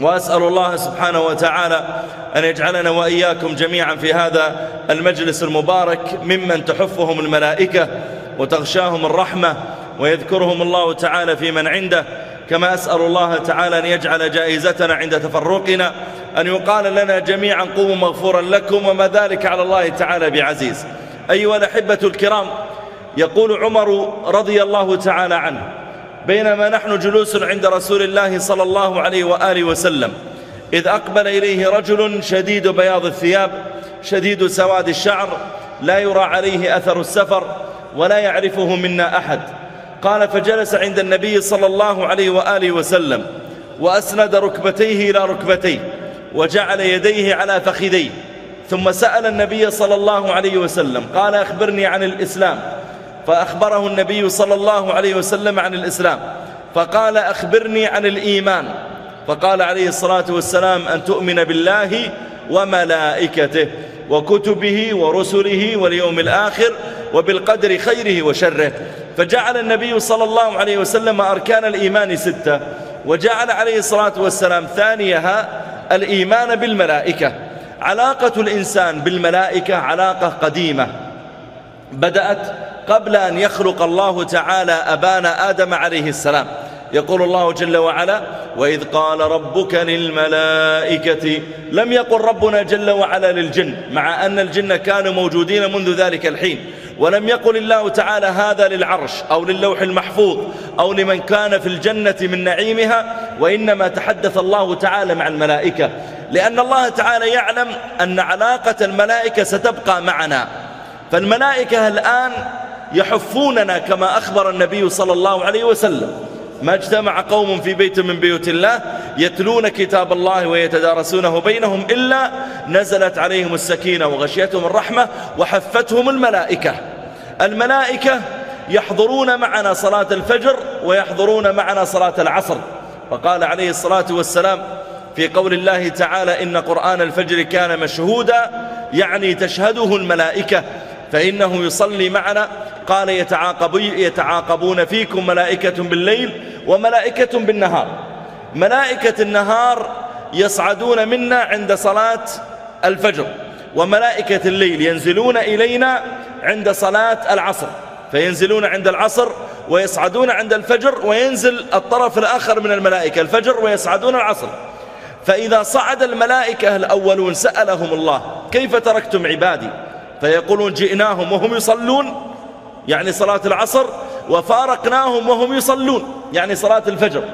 وأسأل الله سبحانه وتعالى أن يجعلنا وإياكم جميعا في هذا المجلس المبارك ممن تحفهم الملائكة وتغشاهم الرحمة ويذكرهم الله تعالى في من عنده. كما أسأل الله تعالى أن يجعل جائزتنا عند تفرقنا أن يقال لنا جميعا قوموا مغفورا لكم وما ذلك على الله تعالى بعزيز. أيها الأحبة الكرام يقول عمر رضي الله تعالى عنه بينما نحن جلوس عند رسول الله صلى الله عليه وآله وسلم. إذ أقبل إليه رجل شديد بياض الثياب شديد سواد الشعر لا يرى عليه أثر السفر ولا يعرفه منا أحد. قال فجلس عند النبي صلى الله عليه وآله وسلم وأسند ركبتيه إلى ركبتيه وجعل يديه على فخذيه. ثم سأل النبي صلى الله عليه وسلم قال أخبرني عن الإسلام. فأخبره النبي صلى الله عليه وسلم عن الإسلام فقال أخبرني عن الإيمان. فقال عليه الصلاة والسلام أن تؤمن بالله وملائكته وكتبه ورسله واليوم الآخر وبالقدر خيره وشره. فجعل النبي صلى الله عليه وسلم أركان الإيمان ستة. وجعل عليه الصلاة والسلام ثانيها الإيمان بالملائكة. علاقة الإنسان بالملائكة علاقة قديمة. بدأت قبل أن يخلق الله تعالى أبانا آدم عليه السلام. يقول الله جل وعلا وإذ قال ربك للملائكة لم يقل ربنا جل وعلا للجن مع أن الجن كانوا موجودين منذ ذلك الحين. ولم يقل الله تعالى هذا للعرش أو للوح المحفوظ أو لمن كان في الجنة من نعيمها وإنما تحدث الله تعالى مع الملائكة. لأن الله تعالى يعلم أن علاقة الملائكة ستبقى معنا. فالملائكة الآن يحفوننا كما أخبر النبي صلى الله عليه وسلم. ما اجتمع قوم في بيت من بيوت الله يتلون كتاب الله ويتدارسونه بينهم إلا نزلت عليهم السكينة وغشيتهم الرحمة وحفتهم الملائكة. الملائكة يحضرون معنا صلاة الفجر ويحضرون معنا صلاة العصر. وقال عليه الصلاة والسلام في قول الله تعالى إن قرآن الفجر كان مشهودا يعني تشهده الملائكة. فإنه يصلي معنا. قال يتعاقبون فيكم ملائكة بالليل وملائكة بالنهار. ملائكة النهار يصعدون منا عند صلاة الفجر وملائكة الليل ينزلون إلينا عند صلاة العصر. فينزلون عند العصر ويصعدون عند الفجر وينزل الطرف الآخر من الملائكة الفجر ويصعدون العصر. فإذا صعد الملائكة الأولون سألهم الله كيف تركتم عبادي؟ فيقولون جئناهم وهم يصلون. يعني صلاة العصر وفارقناهم وهم يصلون. يعني صلاة الفجر.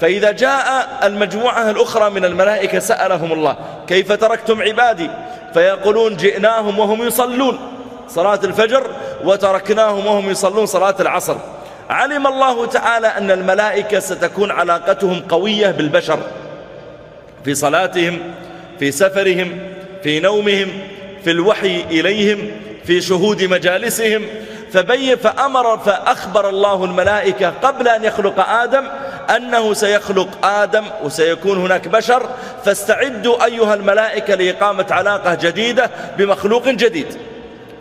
فإذا جاء المجموعة الأخرى من الملائكة سألهم الله كيف تركتم عبادي؟ فيقولون جئناهم وهم يصلون. صلاة الفجر وتركناهم وهم يصلون صلاة العصر. علم الله تعالى أن الملائكة ستكون علاقتهم قوية بالبشر. في صلاتهم في سفرهم في نومهم في الوحي إليهم في شهود مجالسهم فبين فأمر فأخبر الله الملائكة قبل أن يخلق آدم أنه سيخلق آدم وسيكون هناك بشر. فاستعدوا أيها الملائكة لإقامة علاقة جديدة بمخلوق جديد.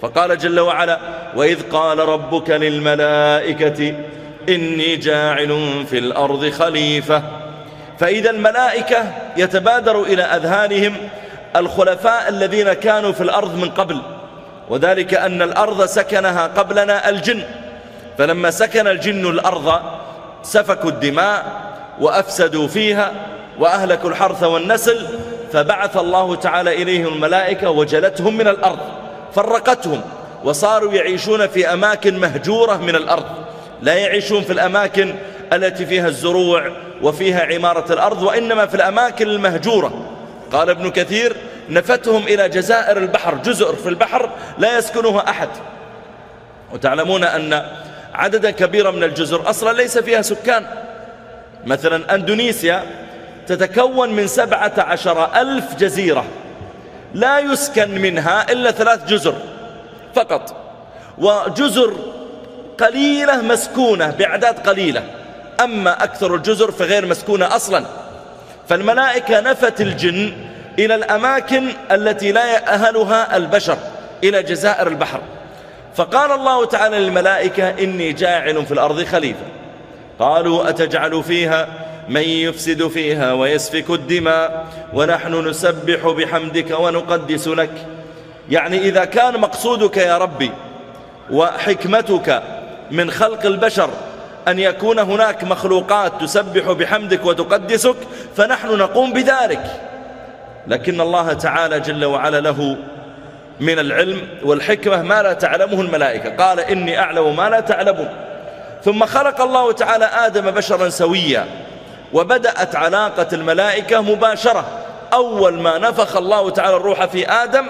فقال جل وعلا وإذ قال ربك للملائكة إني جاعل في الأرض خليفة. فإذا الملائكة يتبادر إلى أذهانهم الخلفاء الذين كانوا في الأرض من قبل وذلك أن الأرض سكنها قبلنا الجن. فلما سكن الجن الأرض سفكوا الدماء وأفسدوا فيها وأهلكوا الحرث والنسل فبعث الله تعالى إليهم الملائكة وجلتهم من الأرض فرقتهم وصاروا يعيشون في أماكن مهجورة من الأرض. لا يعيشون في الأماكن التي فيها الزروع وفيها عمارة الأرض وإنما في الأماكن المهجورة. قال ابن كثير نفتهم إلى جزائر البحر جزر في البحر لا يسكنها أحد. وتعلمون أن عددا كبيرا من الجزر أصلا ليس فيها سكان. مثلا أندونيسيا تتكون من سبعة عشر ألف جزيرة. لا يسكن منها إلا ثلاث جزر فقط. وجزر قليلة مسكونة بأعداد قليلة. أما أكثر الجزر فغير مسكونة أصلا. فالملائكة نفت الجن إلى الأماكن التي لا يأهلها البشر إلى جزائر البحر. فقال الله تعالى للملائكة إني جاعل في الأرض خليفة. قالوا أتجعل فيها؟ من يفسد فيها ويسفك الدماء؟ ونحن نسبح بحمدك ونقدس لك. يعني إذا كان مقصودك يا ربي وحكمتك من خلق البشر أن يكون هناك مخلوقات تسبح بحمدك وتقدسك فنحن نقوم بذلك. لكن الله تعالى جل وعلا له من العلم والحكمة ما لا تعلمه الملائكة. قال إني أعلم ما لا تعلمون. ثم خلق الله تعالى آدم بشرا سويا وبدأت علاقة الملائكة مباشرة. أول ما نفخ الله تعالى الروح في آدم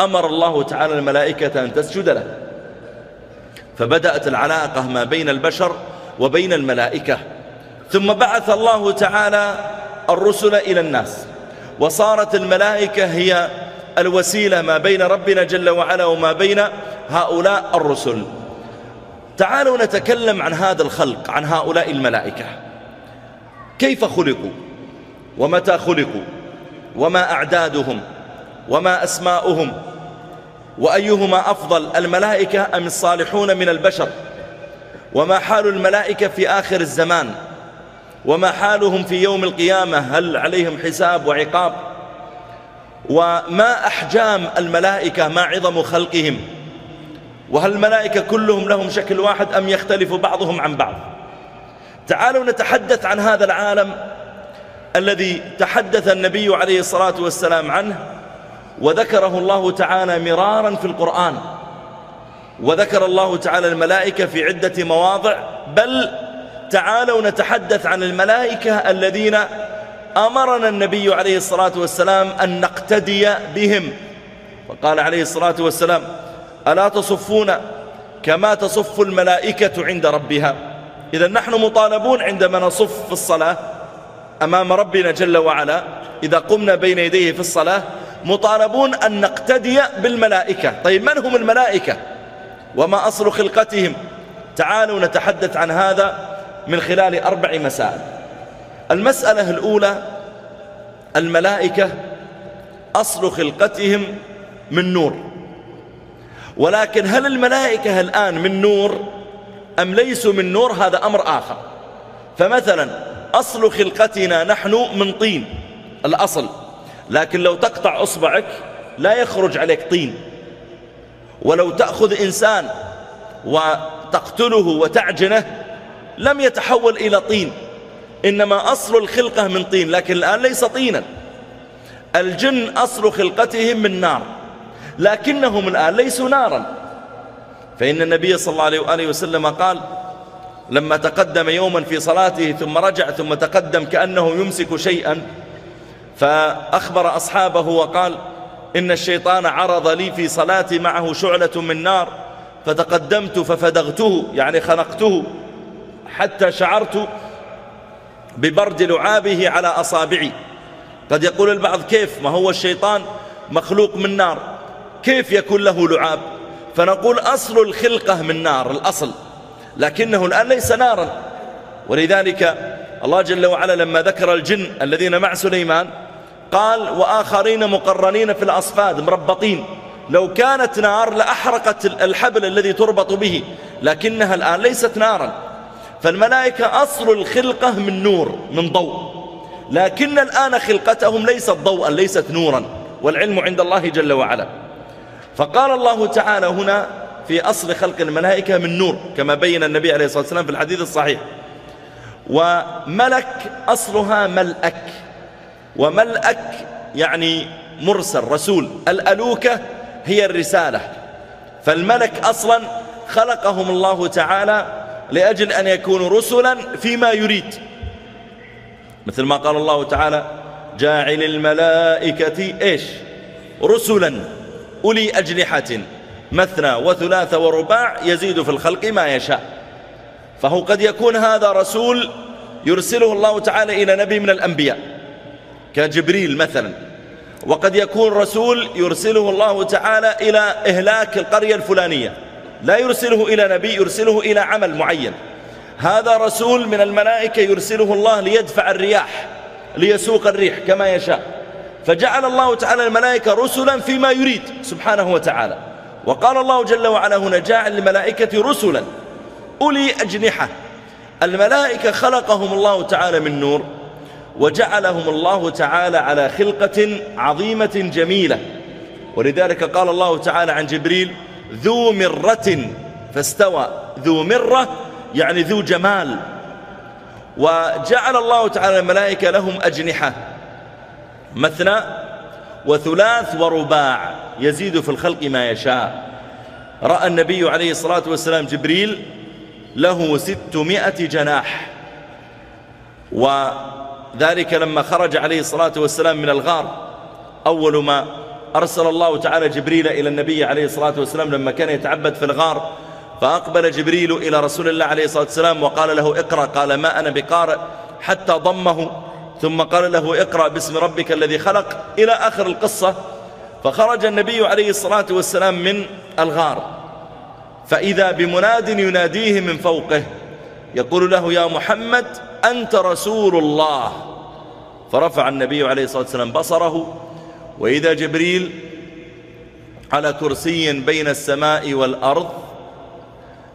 أمر الله تعالى الملائكة أن تسجد له. فبدأت العلاقة ما بين البشر وبين الملائكة. ثم بعث الله تعالى الرسل إلى الناس وصارت الملائكة هي الوسيلة ما بين ربنا جل وعلا وما بين هؤلاء الرسل. تعالوا نتكلم عن هذا الخلق عن هؤلاء الملائكة. كيف خلقوا؟ ومتى خلقوا؟ وما أعدادهم؟ وما أسماؤهم؟ وأيهما أفضل الملائكة أم الصالحون من البشر؟ وما حال الملائكة في آخر الزمان؟ وما حالهم في يوم القيامة؟ هل عليهم حساب وعقاب؟ وما أحجام الملائكة ما عظم خلقهم؟ وهل الملائكة كلهم لهم شكل واحد أم يختلف بعضهم عن بعض؟ تعالوا نتحدث عن هذا العالم الذي تحدث النبي عليه الصلاة والسلام عنه وذكره الله تعالى مرارا في القرآن. وذكر الله تعالى الملائكة في عدة مواضع بل تعالوا نتحدث عن الملائكة الذين أمرنا النبي عليه الصلاة والسلام أن نقتدي بهم. وقال عليه الصلاة والسلام ألا تصفون كما تصف الملائكة عند ربها? إذا نحن مطالبون عندما نصف في الصلاة أمام ربنا جل وعلا. إذا قمنا بين يديه في الصلاة مطالبون أن نقتدي بالملائكة. طيب من هم الملائكة؟ وما أصل خلقتهم؟ تعالوا نتحدث عن هذا من خلال أربع مسائل. المسألة الأولى الملائكة أصل خلقتهم من نور. ولكن هل الملائكة الآن من نور أم ليسوا من نور؟ هذا أمر آخر. فمثلا أصل خلقتنا نحن من طين الأصل. لكن لو تقطع أصبعك لا يخرج عليك طين. ولو تأخذ إنسان وتقتله وتعجنه لم يتحول إلى طين. إنما أصل الخلقة من طين لكن الآن ليس طينا. الجن أصل خلقتهم من نار لكنهم الآن ليسوا نارا. فإن النبي صلى الله عليه وسلم قال لما تقدم يوما في صلاته ثم رجع ثم تقدم كأنه يمسك شيئا فأخبر أصحابه وقال إن الشيطان عرض لي في صلاتي معه شعلة من نار فتقدمت ففدغته يعني خنقته حتى شعرت ببرد لعابه على أصابعي. قد يقول البعض كيف؟ ما هو الشيطان مخلوق من نار كيف يكون له لعاب؟ فنقول أصل الخلقة من نار الأصل لكنه الآن ليس نارا. ولذلك الله جل وعلا لما ذكر الجن الذين مع سليمان قال وآخرين مقرنين في الأصفاد مربطين. لو كانت نار لأحرقت الحبل الذي تربط به لكنها الآن ليست نارا. فالملائكة أصل الخلقة من نور من ضوء. لكن الآن خلقتهم ليست ضوءا ليست نورا والعلم عند الله جل وعلا. فقال الله تعالى هنا في أصل خلق الملائكة من نور كما بين النبي عليه الصلاة والسلام في الحديث الصحيح. وملك أصلها ملأك. وملأك يعني مرسل رسول. الألوكة هي الرسالة. فالملك أصلا خلقهم الله تعالى لأجل أن يكونوا رسلا فيما يريد. مثل ما قال الله تعالى جاعل الملائكة إيش؟ رسلا أولي أجنحة. مثنى وثلاث ورباع يزيد في الخلق ما يشاء. فهو قد يكون هذا رسول يرسله الله تعالى إلى نبي من الأنبياء. كجبريل مثلا. وقد يكون رسول يرسله الله تعالى إلى إهلاك القرية الفلانية. لا يرسله إلى نبي يرسله إلى عمل معين. هذا رسول من الملائكة يرسله الله ليدفع الرياح ليسوق الريح كما يشاء. فجعل الله تعالى الملائكة رسلا فيما يريد سبحانه وتعالى. وقال الله جل وعلا هنا جاعل الملائكة رسلا. أولي أجنحة. الملائكة خلقهم الله تعالى من نور. وجعلهم الله تعالى على خلقة عظيمة جميلة. ولذلك قال الله تعالى عن جبريل ذو مرة فاستوى. ذو مرة يعني ذو جمال. وجعل الله تعالى الملائكة لهم أجنحة. مثنى وثلاث ورباع. يزيد في الخلق ما يشاء. رأى النبي عليه الصلاة والسلام جبريل له ستمائة جناح. وذلك لما خرج عليه الصلاة والسلام من الغار. أول ما أرسل الله تعالى جبريل إلى النبي عليه الصلاة والسلام لما كان يتعبد في الغار فأقبل جبريل إلى رسول الله عليه الصلاة والسلام وقال له اقرأ قال ما أنا بقارئ حتى ضمه. ثم قال له اقرأ باسم ربك الذي خلق إلى آخر القصة. فخرج النبي عليه الصلاة والسلام من الغار. فإذا بمناد يناديه من فوقه يقول له يا محمد أنت رسول الله. فرفع النبي عليه الصلاة والسلام بصره وإذا جبريل على كرسي بين السماء والأرض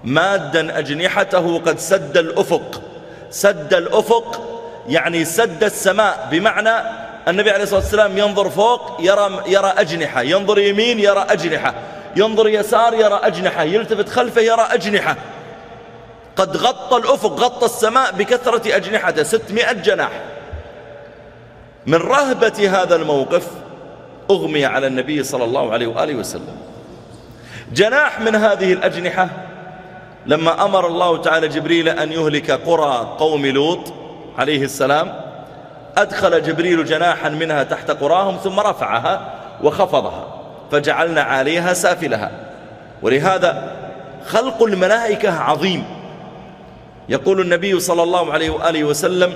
مادا أجنحته قد سد الأفق. سد الأفق يعني سد السماء بمعنى النبي عليه الصلاة والسلام ينظر فوق يرى, يرى أجنحة. ينظر يمين يرى أجنحة. ينظر يسار يرى أجنحة. يلتفت خلفه يرى أجنحة. قد غطى الأفق غطى السماء بكثرة أجنحته ستمائة جناح. من رهبة هذا الموقف أغمي على النبي صلى الله عليه وآله وسلم. جناح من هذه الأجنحة لما أمر الله تعالى جبريل أن يهلك قرى قوم لوط عليه السلام أدخل جبريل جناحا منها تحت قراهم ثم رفعها وخفضها فجعلنا عليها سافلها. ولهذا خلق الملائكة عظيم. يقول النبي صلى الله عليه وآله وسلم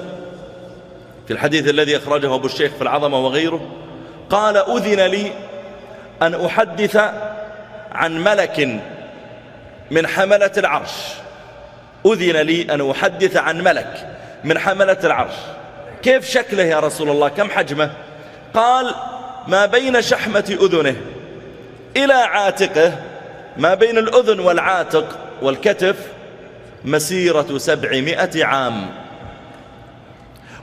في الحديث الذي أخرجه أبو الشيخ في العظمة وغيره قال أذن لي أن أحدث عن ملك من حملة العرش. أذن لي أن أحدث عن ملك من حملة العرش. كيف شكله يا رسول الله؟ كم حجمه؟ قال ما بين شحمة أذنه إلى عاتقه ما بين الأذن والعاتق والكتف مسيرة سبعمائة عام.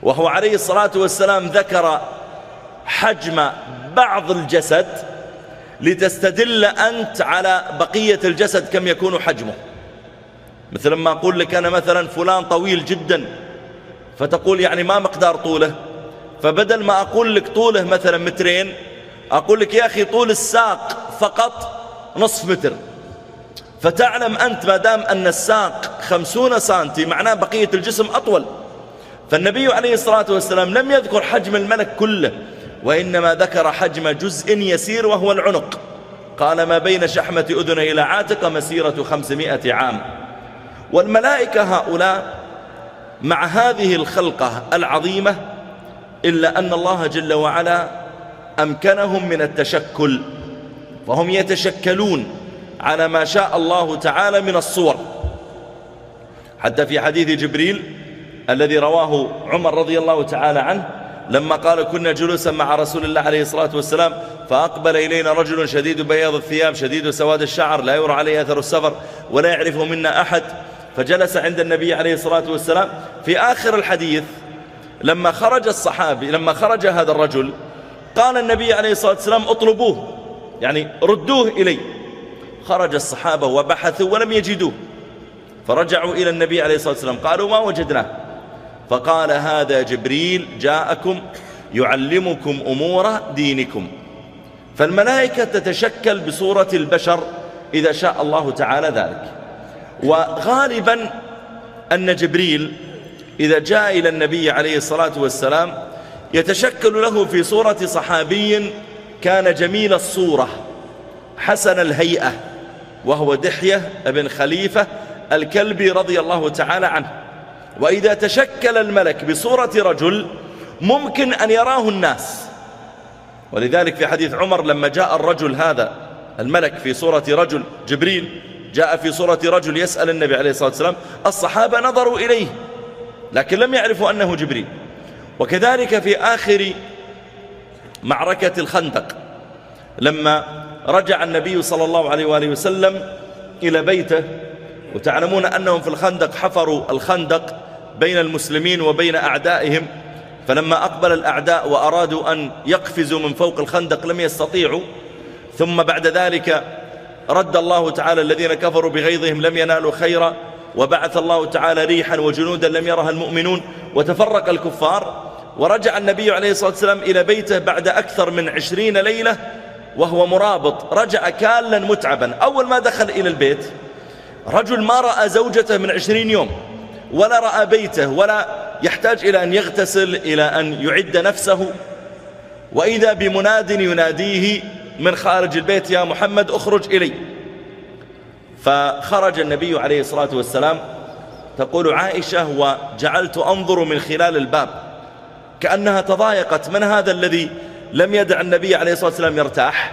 وهو عليه الصلاة والسلام ذكر حجم بعض الجسد لتستدل أنت على بقية الجسد كم يكون حجمه. مثل ما أقول لك أنا مثلا فلان طويل جدا فتقول يعني ما مقدار طوله. فبدل ما أقول لك طوله مثلا مترين أقول لك يا أخي طول الساق فقط نصف متر. فتعلم أنت ما دام أن الساق خمسون سانتي معناه بقية الجسم أطول. فالنبي عليه الصلاة والسلام لم يذكر حجم الملك كله وإنما ذكر حجم جزء يسير وهو العنق. قال ما بين شحمة أذن إلى عاتق مسيرة خمسمائة عام. والملائكة هؤلاء مع هذه الخلقة العظيمة إلا أن الله جل وعلا أمكنهم من التشكل فهم يتشكلون. على ما شاء الله تعالى من الصور. حتى في حديث جبريل الذي رواه عمر رضي الله تعالى عنه لما قال كنا جلوسا مع رسول الله عليه الصلاة والسلام فأقبل إلينا رجل شديد بياض الثياب شديد سواد الشعر لا يرى عليه أثر السفر ولا يعرفه منا أحد فجلس عند النبي عليه الصلاة والسلام. في آخر الحديث لما خرج الصحابي لما خرج هذا الرجل قال النبي عليه الصلاة والسلام اطلبوه يعني ردوه إلي. خرج الصحابة وبحثوا ولم يجدوه. فرجعوا إلى النبي عليه الصلاة والسلام قالوا ما وجدناه؟ فقال هذا جبريل جاءكم يعلمكم أمور دينكم. فالملائكة تتشكل بصورة البشر إذا شاء الله تعالى ذلك. وغالبا أن جبريل إذا جاء إلى النبي عليه الصلاة والسلام يتشكل له في صورة صحابي كان جميل الصورة حسن الهيئة. وهو دحية بن خليفة الكلبي رضي الله تعالى عنه. وإذا تشكل الملك بصورة رجل ممكن أن يراه الناس. ولذلك في حديث عمر لما جاء الرجل هذا الملك في صورة رجل جبريل جاء في صورة رجل يسأل النبي عليه الصلاة والسلام الصحابة نظروا إليه لكن لم يعرفوا أنه جبريل. وكذلك في آخر معركة الخندق لما رجع النبي صلى الله عليه وآله وسلم إلى بيته وتعلمون أنهم في الخندق حفروا الخندق بين المسلمين وبين أعدائهم فلما أقبل الأعداء وأرادوا أن يقفزوا من فوق الخندق لم يستطيعوا ثم بعد ذلك رد الله تعالى الذين كفروا بغيظهم لم ينالوا خيرا وبعث الله تعالى ريحا وجنودا لم يرها المؤمنون وتفرق الكفار ورجع النبي عليه الصلاة والسلام إلى بيته بعد أكثر من عشرين ليلة وهو مرابط رجع كالا متعبا. أول ما دخل إلى البيت رجل ما رأى زوجته من عشرين يوم ولا رأى بيته ولا يحتاج إلى أن يغتسل إلى أن يعد نفسه. وإذا بمناد يناديه من خارج البيت يا محمد اخرج إلي. فخرج النبي عليه الصلاة والسلام. تقول عائشة وجعلت أنظر من خلال الباب. كأنها تضايقت من هذا الذي لم يدع النبي عليه الصلاة والسلام يرتاح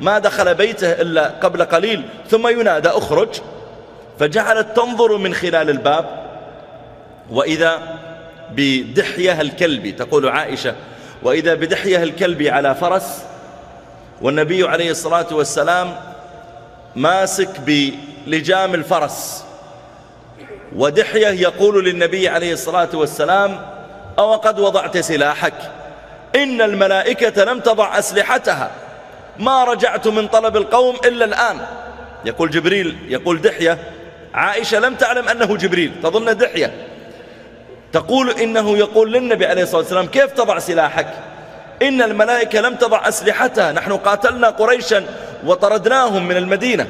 ما دخل بيته إلا قبل قليل ثم ينادى أخرج. فجعلت تنظر من خلال الباب وإذا بدحية الكلب تقول عائشة وإذا بدحية الكلب على فرس والنبي عليه الصلاة والسلام ماسك بلجام الفرس ودحية يقول للنبي عليه الصلاة والسلام أو قد وضعت سلاحك؟ إن الملائكة لم تضع أسلحتها. ما رجعت من طلب القوم إلا الآن. يقول جبريل يقول دحية عائشة لم تعلم أنه جبريل تظن دحية. تقول إنه يقول للنبي عليه الصلاة والسلام كيف تضع سلاحك؟ إن الملائكة لم تضع أسلحتها. نحن قاتلنا قريشا وطردناهم من المدينة.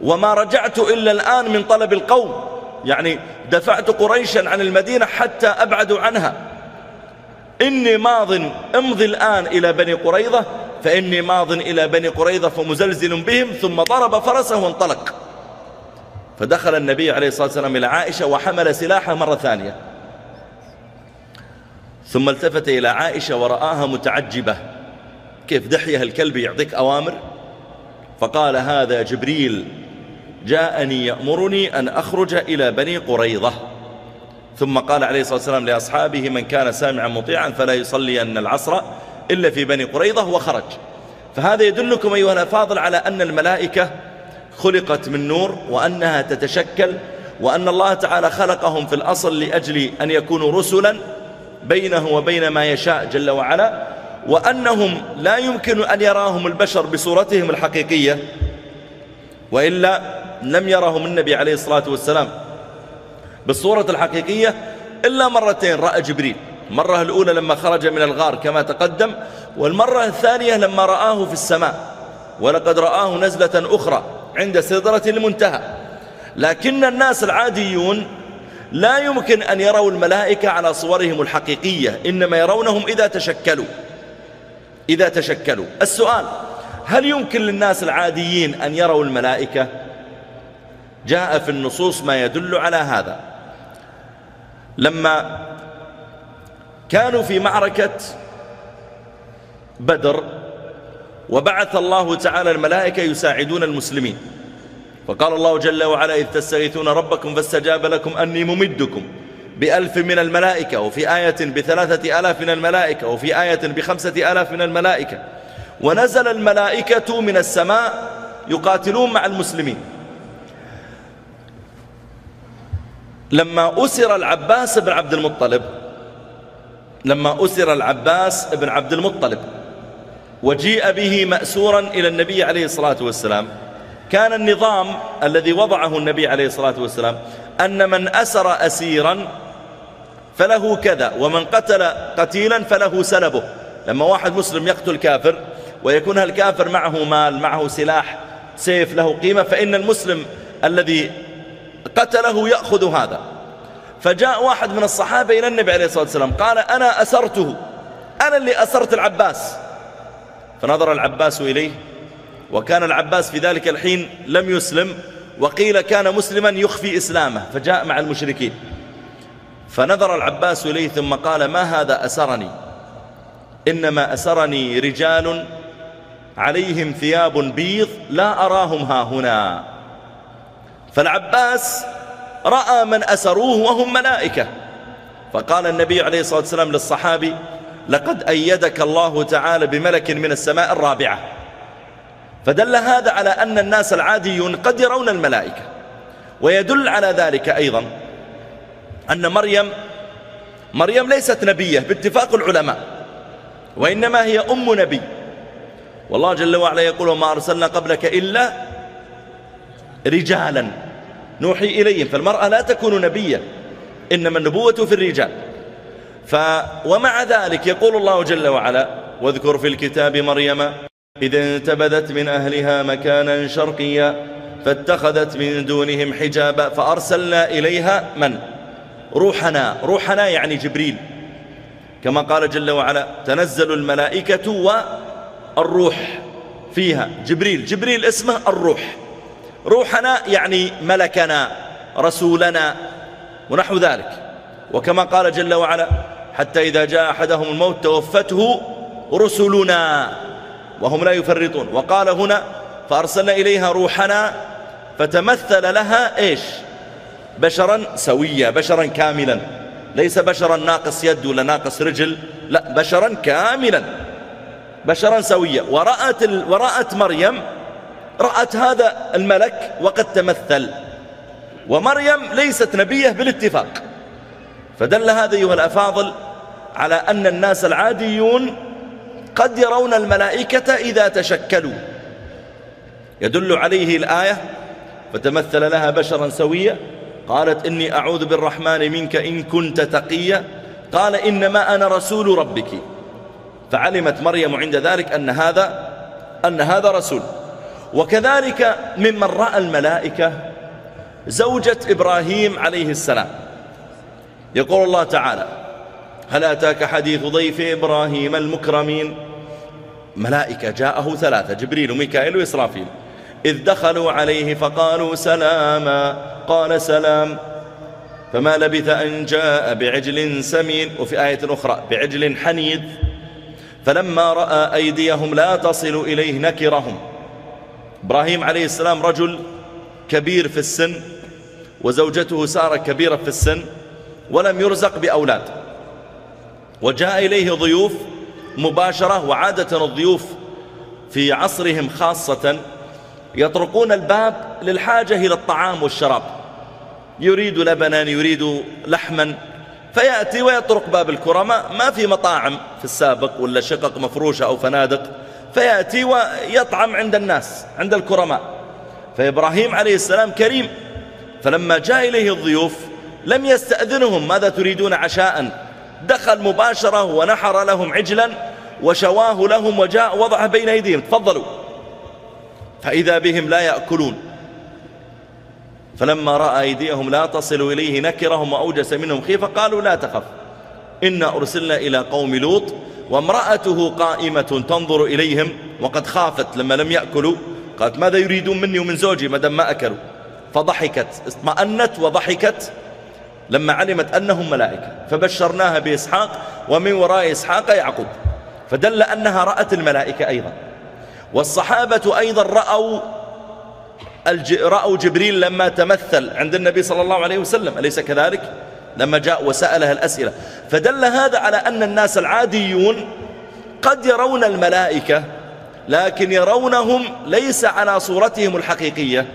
وما رجعت إلا الآن من طلب القوم. يعني دفعت قريشا عن المدينة حتى أبعدوا عنها. إني ماض امضي الآن إلى بني قريظة فإني ماض إلى بني قريظة فمزلزل بهم ثم ضرب فرسه وانطلق. فدخل النبي عليه الصلاة والسلام إلى عائشة وحمل سلاحه مرة ثانية. ثم التفت إلى عائشة ورآها متعجبة. كيف دحية الكلب يعطيك أوامر؟ فقال هذا جبريل جاءني يأمرني أن أخرج إلى بني قريظة. ثم قال عليه الصلاة والسلام لأصحابه من كان سامعا مطيعا فلا يصلي أن العصر إلا في بني قريظة وخرج. فهذا يدلكم أيها الأفاضل على أن الملائكة خلقت من نور وأنها تتشكل وأن الله تعالى خلقهم في الأصل لأجل أن يكونوا رسلا بينه وبين ما يشاء جل وعلا وأنهم لا يمكن أن يراهم البشر بصورتهم الحقيقية وإلا لم يرهم النبي عليه الصلاة والسلام. بالصورة الحقيقية إلا مرتين رأى جبريل. المرة الأولى لما خرج من الغار كما تقدم والمرة الثانية لما رآه في السماء. ولقد رآه نزلة أخرى عند سدرة المنتهى. لكن الناس العاديون لا يمكن أن يروا الملائكة على صورهم الحقيقية إنما يرونهم إذا تشكلوا. إذا تشكلوا. السؤال هل يمكن للناس العاديين أن يروا الملائكة؟ جاء في النصوص ما يدل على هذا. لما كانوا في معركة بدر وبعث الله تعالى الملائكة يساعدون المسلمين. فقال الله جل وعلا إذ تستغيثون ربكم فاستجاب لكم أني ممدكم بألف من الملائكة وفي آية بثلاثة آلاف من الملائكة وفي آية بخمسة آلاف من الملائكة. ونزل الملائكة من السماء يقاتلون مع المسلمين. لما أسر العباس بن عبد المطلب لما أسر العباس بن عبد المطلب وجيء به مأسورا إلى النبي عليه الصلاة والسلام كان النظام الذي وضعه النبي عليه الصلاة والسلام أن من أسر أسيرا فله كذا ومن قتل قتيلا فله سلبه لما واحد مسلم يقتل كافر ويكون هالكافر معه مال معه سلاح سيف له قيمة فإن المسلم الذي قتله يأخذ هذا. فجاء واحد من الصحابة إلى النبي عليه الصلاة والسلام قال أنا أسرته. أنا اللي أسرت العباس. فنظر العباس إليه وكان العباس في ذلك الحين لم يسلم وقيل كان مسلما يخفي إسلامه فجاء مع المشركين. فنظر العباس إليه ثم قال ما هذا أسرني؟ إنما أسرني رجال عليهم ثياب بيض لا أراهم ها هنا. فالعباس رأى من أسروه وهم ملائكة. فقال النبي عليه الصلاة والسلام للصحابي لقد أيدك الله تعالى بملك من السماء الرابعة. فدل هذا على أن الناس العاديون قد يرون الملائكة. ويدل على ذلك أيضا أن مريم مريم ليست نبية باتفاق العلماء وإنما هي أم نبي. والله جل وعلا يقول وما أرسلنا قبلك إلا رجالا. نوحي إليهم فالمرأة لا تكون نبية إنما النبوة في الرجال. ف ومع ذلك يقول الله جل وعلا واذكر في الكتاب مريم إذ انتبذت من أهلها مكانا شرقيا فاتخذت من دونهم حجابا فأرسلنا إليها من؟ روحنا. روحنا يعني جبريل. كما قال جل وعلا تنزل الملائكة والروح فيها. جبريل جبريل اسمه الروح. روحنا يعني ملكنا رسولنا ونحو ذلك. وكما قال جل وعلا حتى إذا جاء أحدهم الموت توفته رسلنا وهم لا يفرطون. وقال هنا فأرسلنا إليها روحنا فتمثل لها إيش؟ بشرا سويا بشرا كاملا. ليس بشرا ناقص يد ولا ناقص رجل لا بشرا كاملا بشرا سويا ورأت, ال... ورأت مريم رأت هذا الملك وقد تمثل. ومريم ليست نبية بالاتفاق. فدل هذا أيها الأفاضل على أن الناس العاديون قد يرون الملائكة إذا تشكلوا. يدل عليه الآية فتمثل لها بشرا سويا. قالت إني أعوذ بالرحمن منك إن كنت تقيا. قال إنما أنا رسول ربك. فعلمت مريم عند ذلك أن هذا أن هذا رسول. وكذلك ممن رأى الملائكة زوجة إبراهيم عليه السلام. يقول الله تعالى هل أتاك حديث ضيف إبراهيم المكرمين؟ ملائكة جاءه ثلاثة جبريل وميكائيل وإسرافيل. إذ دخلوا عليه فقالوا سلاما. قال سلام. فما لبث أن جاء بعجل سمين. وفي آية أخرى بعجل حنيذ. فلما رأى أيديهم لا تصل إليه نكرهم. إبراهيم عليه السلام رجل كبير في السن وزوجته سارة كبيرة في السن ولم يرزق بأولاد. وجاء إليه ضيوف مباشرة وعادة الضيوف في عصرهم خاصة يطرقون الباب للحاجة إلى الطعام والشراب. يريد لبنا يريد لحما فيأتي ويطرق باب الكرماء. ما في مطاعم في السابق ولا شقق مفروشة أو فنادق. فيأتي ويطعم عند الناس عند الكرماء. فإبراهيم عليه السلام كريم. فلما جاء إليه الضيوف لم يستأذنهم ماذا تريدون عشاء؟ دخل مباشرة ونحر لهم عجلا وشواه لهم وجاء وضعه بين أيديهم. تفضلوا. فإذا بهم لا يأكلون. فلما رأى أيديهم لا تصل إليه نكرهم وأوجس منهم خيفة قالوا لا تخف إنا أرسلنا إلى قوم لوط وامرأته قائمة تنظر إليهم وقد خافت لما لم يأكلوا. قالت ماذا يريدون مني ومن زوجي مدام ما أكلوا؟ فضحكت اطمأنت وضحكت. لما علمت أنهم ملائكة فبشرناها بإسحاق ومن وراء إسحاق يعقوب. فدل أنها رأت الملائكة أيضا. والصحابة أيضا رأوا رأوا جبريل لما تمثل عند النبي صلى الله عليه وسلم. أليس كذلك؟ لما جاء وسألها الأسئلة. فدل هذا على أن الناس العاديون قد يرون الملائكة لكن يرونهم ليس على صورتهم الحقيقية.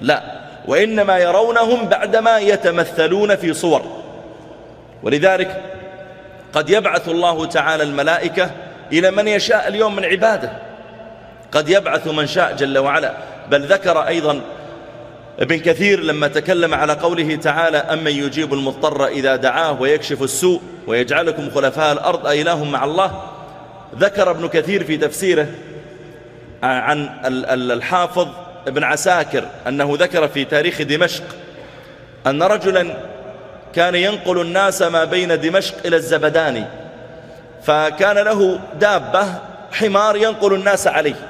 لا وإنما يرونهم بعدما يتمثلون في صور. ولذلك قد يبعث الله تعالى الملائكة إلى من يشاء اليوم من عباده. قد يبعث من شاء جل وعلا. بل ذكر أيضا ابن كثير لما تكلم على قوله تعالى أمن يجيب المضطر إذا دعاه ويكشف السوء ويجعلكم خلفاء الأرض أإله مع الله ذكر ابن كثير في تفسيره عن الحافظ ابن عساكر أنه ذكر في تاريخ دمشق أن رجلا كان ينقل الناس ما بين دمشق إلى الزبداني فكان له دابة حمار ينقل الناس عليه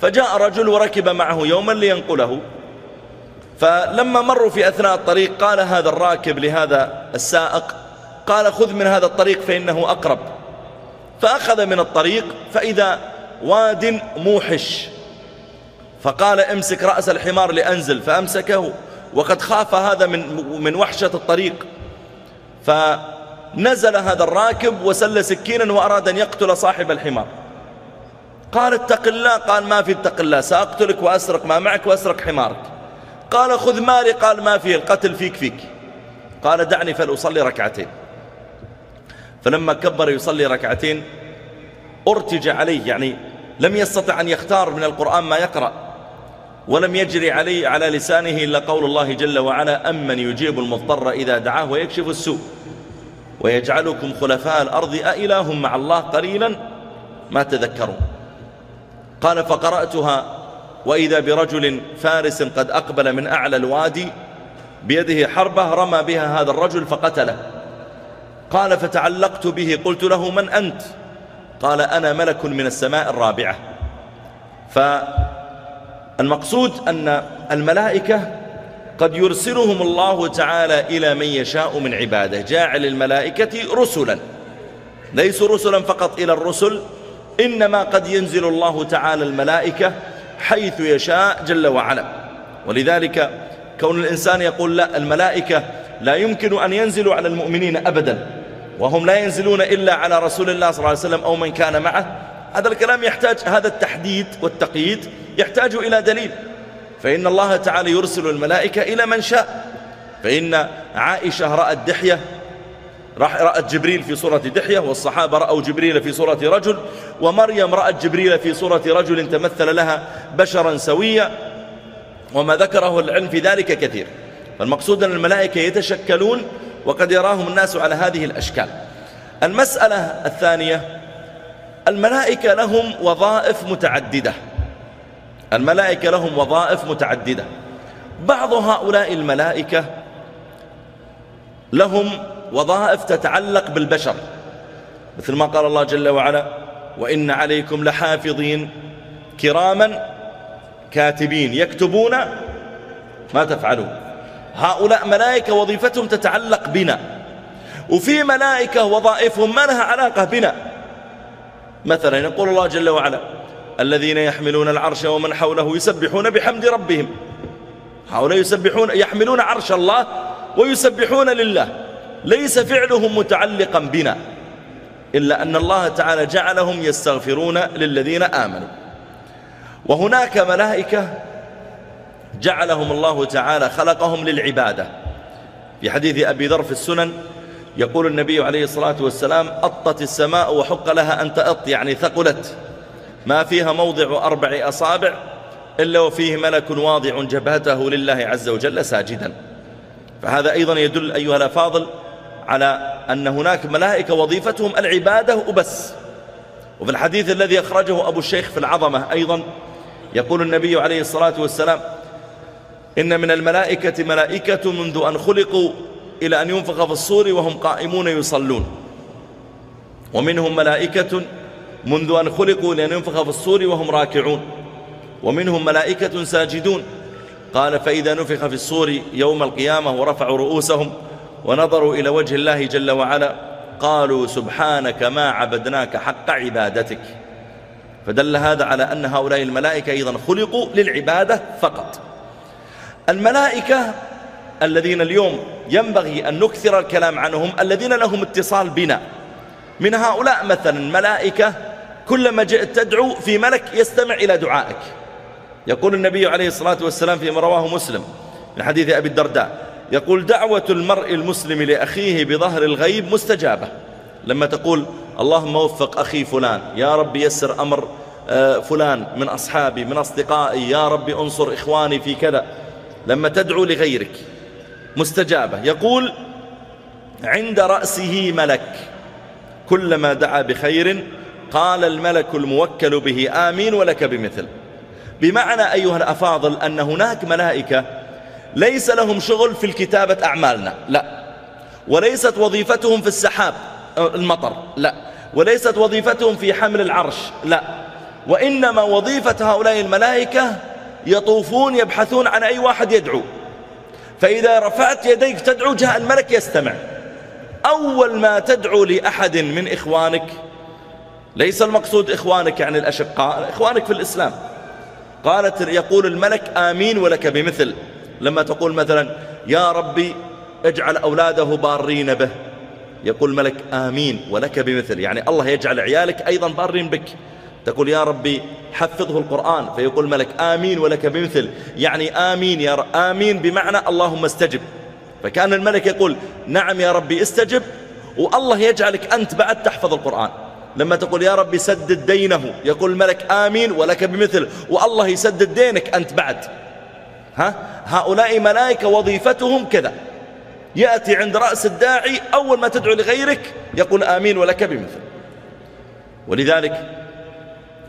فجاء رجل وركب معه يوما لينقله فلما مروا في أثناء الطريق قال هذا الراكب لهذا السائق قال خذ من هذا الطريق فإنه أقرب. فأخذ من الطريق فإذا واد موحش. فقال امسك رأس الحمار لأنزل فأمسكه. وقد خاف هذا من, من وحشة الطريق. فنزل هذا الراكب وسل سكينا وأراد أن يقتل صاحب الحمار. قال اتق الله قال ما في اتق الله سأقتلك وأسرق ما معك وأسرق حمارك. قال خذ مالي قال ما فيه القتل فيك فيك. قال دعني فلأصلي ركعتين. فلما كبر يصلي ركعتين أرتج عليه يعني لم يستطع أن يختار من القرآن ما يقرأ. ولم يجري عليه على لسانه إلا قول الله جل وعلا أمن يجيب المضطر إذا دعاه ويكشف السوء. ويجعلكم خلفاء الأرض أإله مع الله قليلا ما تذكرون. قال فقرأتها وإذا برجل فارس قد أقبل من أعلى الوادي بيده حربة رمى بها هذا الرجل فقتله. قال فتعلقت به قلت له من أنت؟ قال أنا ملك من السماء الرابعة. فالمقصود أن الملائكة قد يرسلهم الله تعالى إلى من يشاء من عباده. جاعل الملائكة رسلا. ليسوا رسلا فقط إلى الرسل إنما قد ينزل الله تعالى الملائكة حيث يشاء جل وعلا. ولذلك كون الإنسان يقول لا الملائكة لا يمكن أن ينزلوا على المؤمنين أبدا وهم لا ينزلون إلا على رسول الله صلى الله عليه وسلم أو من كان معه. هذا الكلام يحتاج هذا التحديد والتقييد يحتاج إلى دليل. فإن الله تعالى يرسل الملائكة إلى من شاء. فإن عائشة رأت دحية رأت جبريل في صورة دحية والصحابة رأوا جبريل في صورة رجل ومريم رأت جبريل في صورة رجل تمثل لها بشرا سويا وما ذكره العلم في ذلك كثير. فالمقصود أن الملائكة يتشكلون وقد يراهم الناس على هذه الأشكال. المسألة الثانية الملائكة لهم وظائف متعددة. الملائكة لهم وظائف متعددة. بعض هؤلاء الملائكة لهم وظائف تتعلق بالبشر. مثل ما قال الله جل وعلا وإن عليكم لحافظين. كراما كاتبين يكتبون ما تفعلون. هؤلاء ملائكة وظيفتهم تتعلق بنا. وفي ملائكة وظائفهم ما لها علاقة بنا. مثلا يقول الله جل وعلا الذين يحملون العرش ومن حوله يسبحون بحمد ربهم. هؤلاء يسبحون يحملون عرش الله ويسبحون لله. ليس فعلهم متعلقا بنا. إلا أن الله تعالى جعلهم يستغفرون للذين آمنوا. وهناك ملائكة جعلهم الله تعالى خلقهم للعبادة. في حديث أبي ذر في السنن يقول النبي عليه الصلاة والسلام أطت السماء وحق لها أن تأط يعني ثقلت. ما فيها موضع أربع أصابع إلا وفيه ملك واضع جبهته لله عز وجل ساجدا. فهذا أيضا يدل أيها الأفاضل على أن هناك ملائكة وظيفتهم العبادة وبس. وفي الحديث الذي أخرجه أبو الشيخ في العظمة أيضا يقول النبي عليه الصلاة والسلام إن من الملائكة ملائكة منذ أن خلقوا إلى أن ينفخ في الصور وهم قائمون يصلون. ومنهم ملائكة منذ أن خلقوا لأن ينفخ في الصور وهم راكعون. ومنهم ملائكة ساجدون. قال فإذا نفخ في الصور يوم القيامة ورفعوا رؤوسهم ونظروا إلى وجه الله جل وعلا قالوا سبحانك ما عبدناك حق عبادتك. فدل هذا على أن هؤلاء الملائكة أيضا خلقوا للعبادة فقط. الملائكة الذين اليوم ينبغي أن نكثر الكلام عنهم الذين لهم اتصال بنا. من هؤلاء مثلا ملائكة كلما جئت تدعو في ملك يستمع إلى دعائك. يقول النبي عليه الصلاة والسلام فيما رواه مسلم من حديث أبي الدرداء يقول دعوة المرء المسلم لأخيه بظهر الغيب مستجابة. لما تقول اللهم وفق أخي فلان يا رب يسر أمر آه، فلان من أصحابي من أصدقائي يا رب أنصر إخواني في كذا. لما تدعو لغيرك مستجابة. يقول عند رأسه ملك كلما دعا بخير قال الملك الموكل به آمين ولك بمثل. بمعنى أيها الأفاضل أن هناك ملائكة ليس لهم شغل في الكتابة أعمالنا. لا. وليست وظيفتهم في السحاب المطر. لا. وليست وظيفتهم في حمل العرش. لا. وإنما وظيفة هؤلاء الملائكة يطوفون يبحثون عن أي واحد يدعو. فإذا رفعت يديك تدعو جاء الملك يستمع. أول ما تدعو لأحد من إخوانك ليس المقصود إخوانك يعني الأشقاء إخوانك في الإسلام. قالت يقول الملك آمين ولك بمثل. لما تقول مثلا يا ربي اجعل أولاده بارين به. يقول الملك آمين ولك بمثل. يعني الله يجعل عيالك أيضا بارين بك. تقول يا ربي حفظه القرآن. فيقول ملك آمين ولك بمثل. يعني آمين يا رب. آمين بمعنى اللهم استجب. فكان الملك يقول نعم يا ربي استجب. والله يجعلك أنت بعد تحفظ القرآن. لما تقول يا ربي سدد دينه يقول الملك آمين ولك بمثل والله يسدد دينك أنت بعد. ها؟ هؤلاء ملائكة وظيفتهم كذا. يأتي عند رأس الداعي أول ما تدعو لغيرك يقول آمين ولك بمثل. ولذلك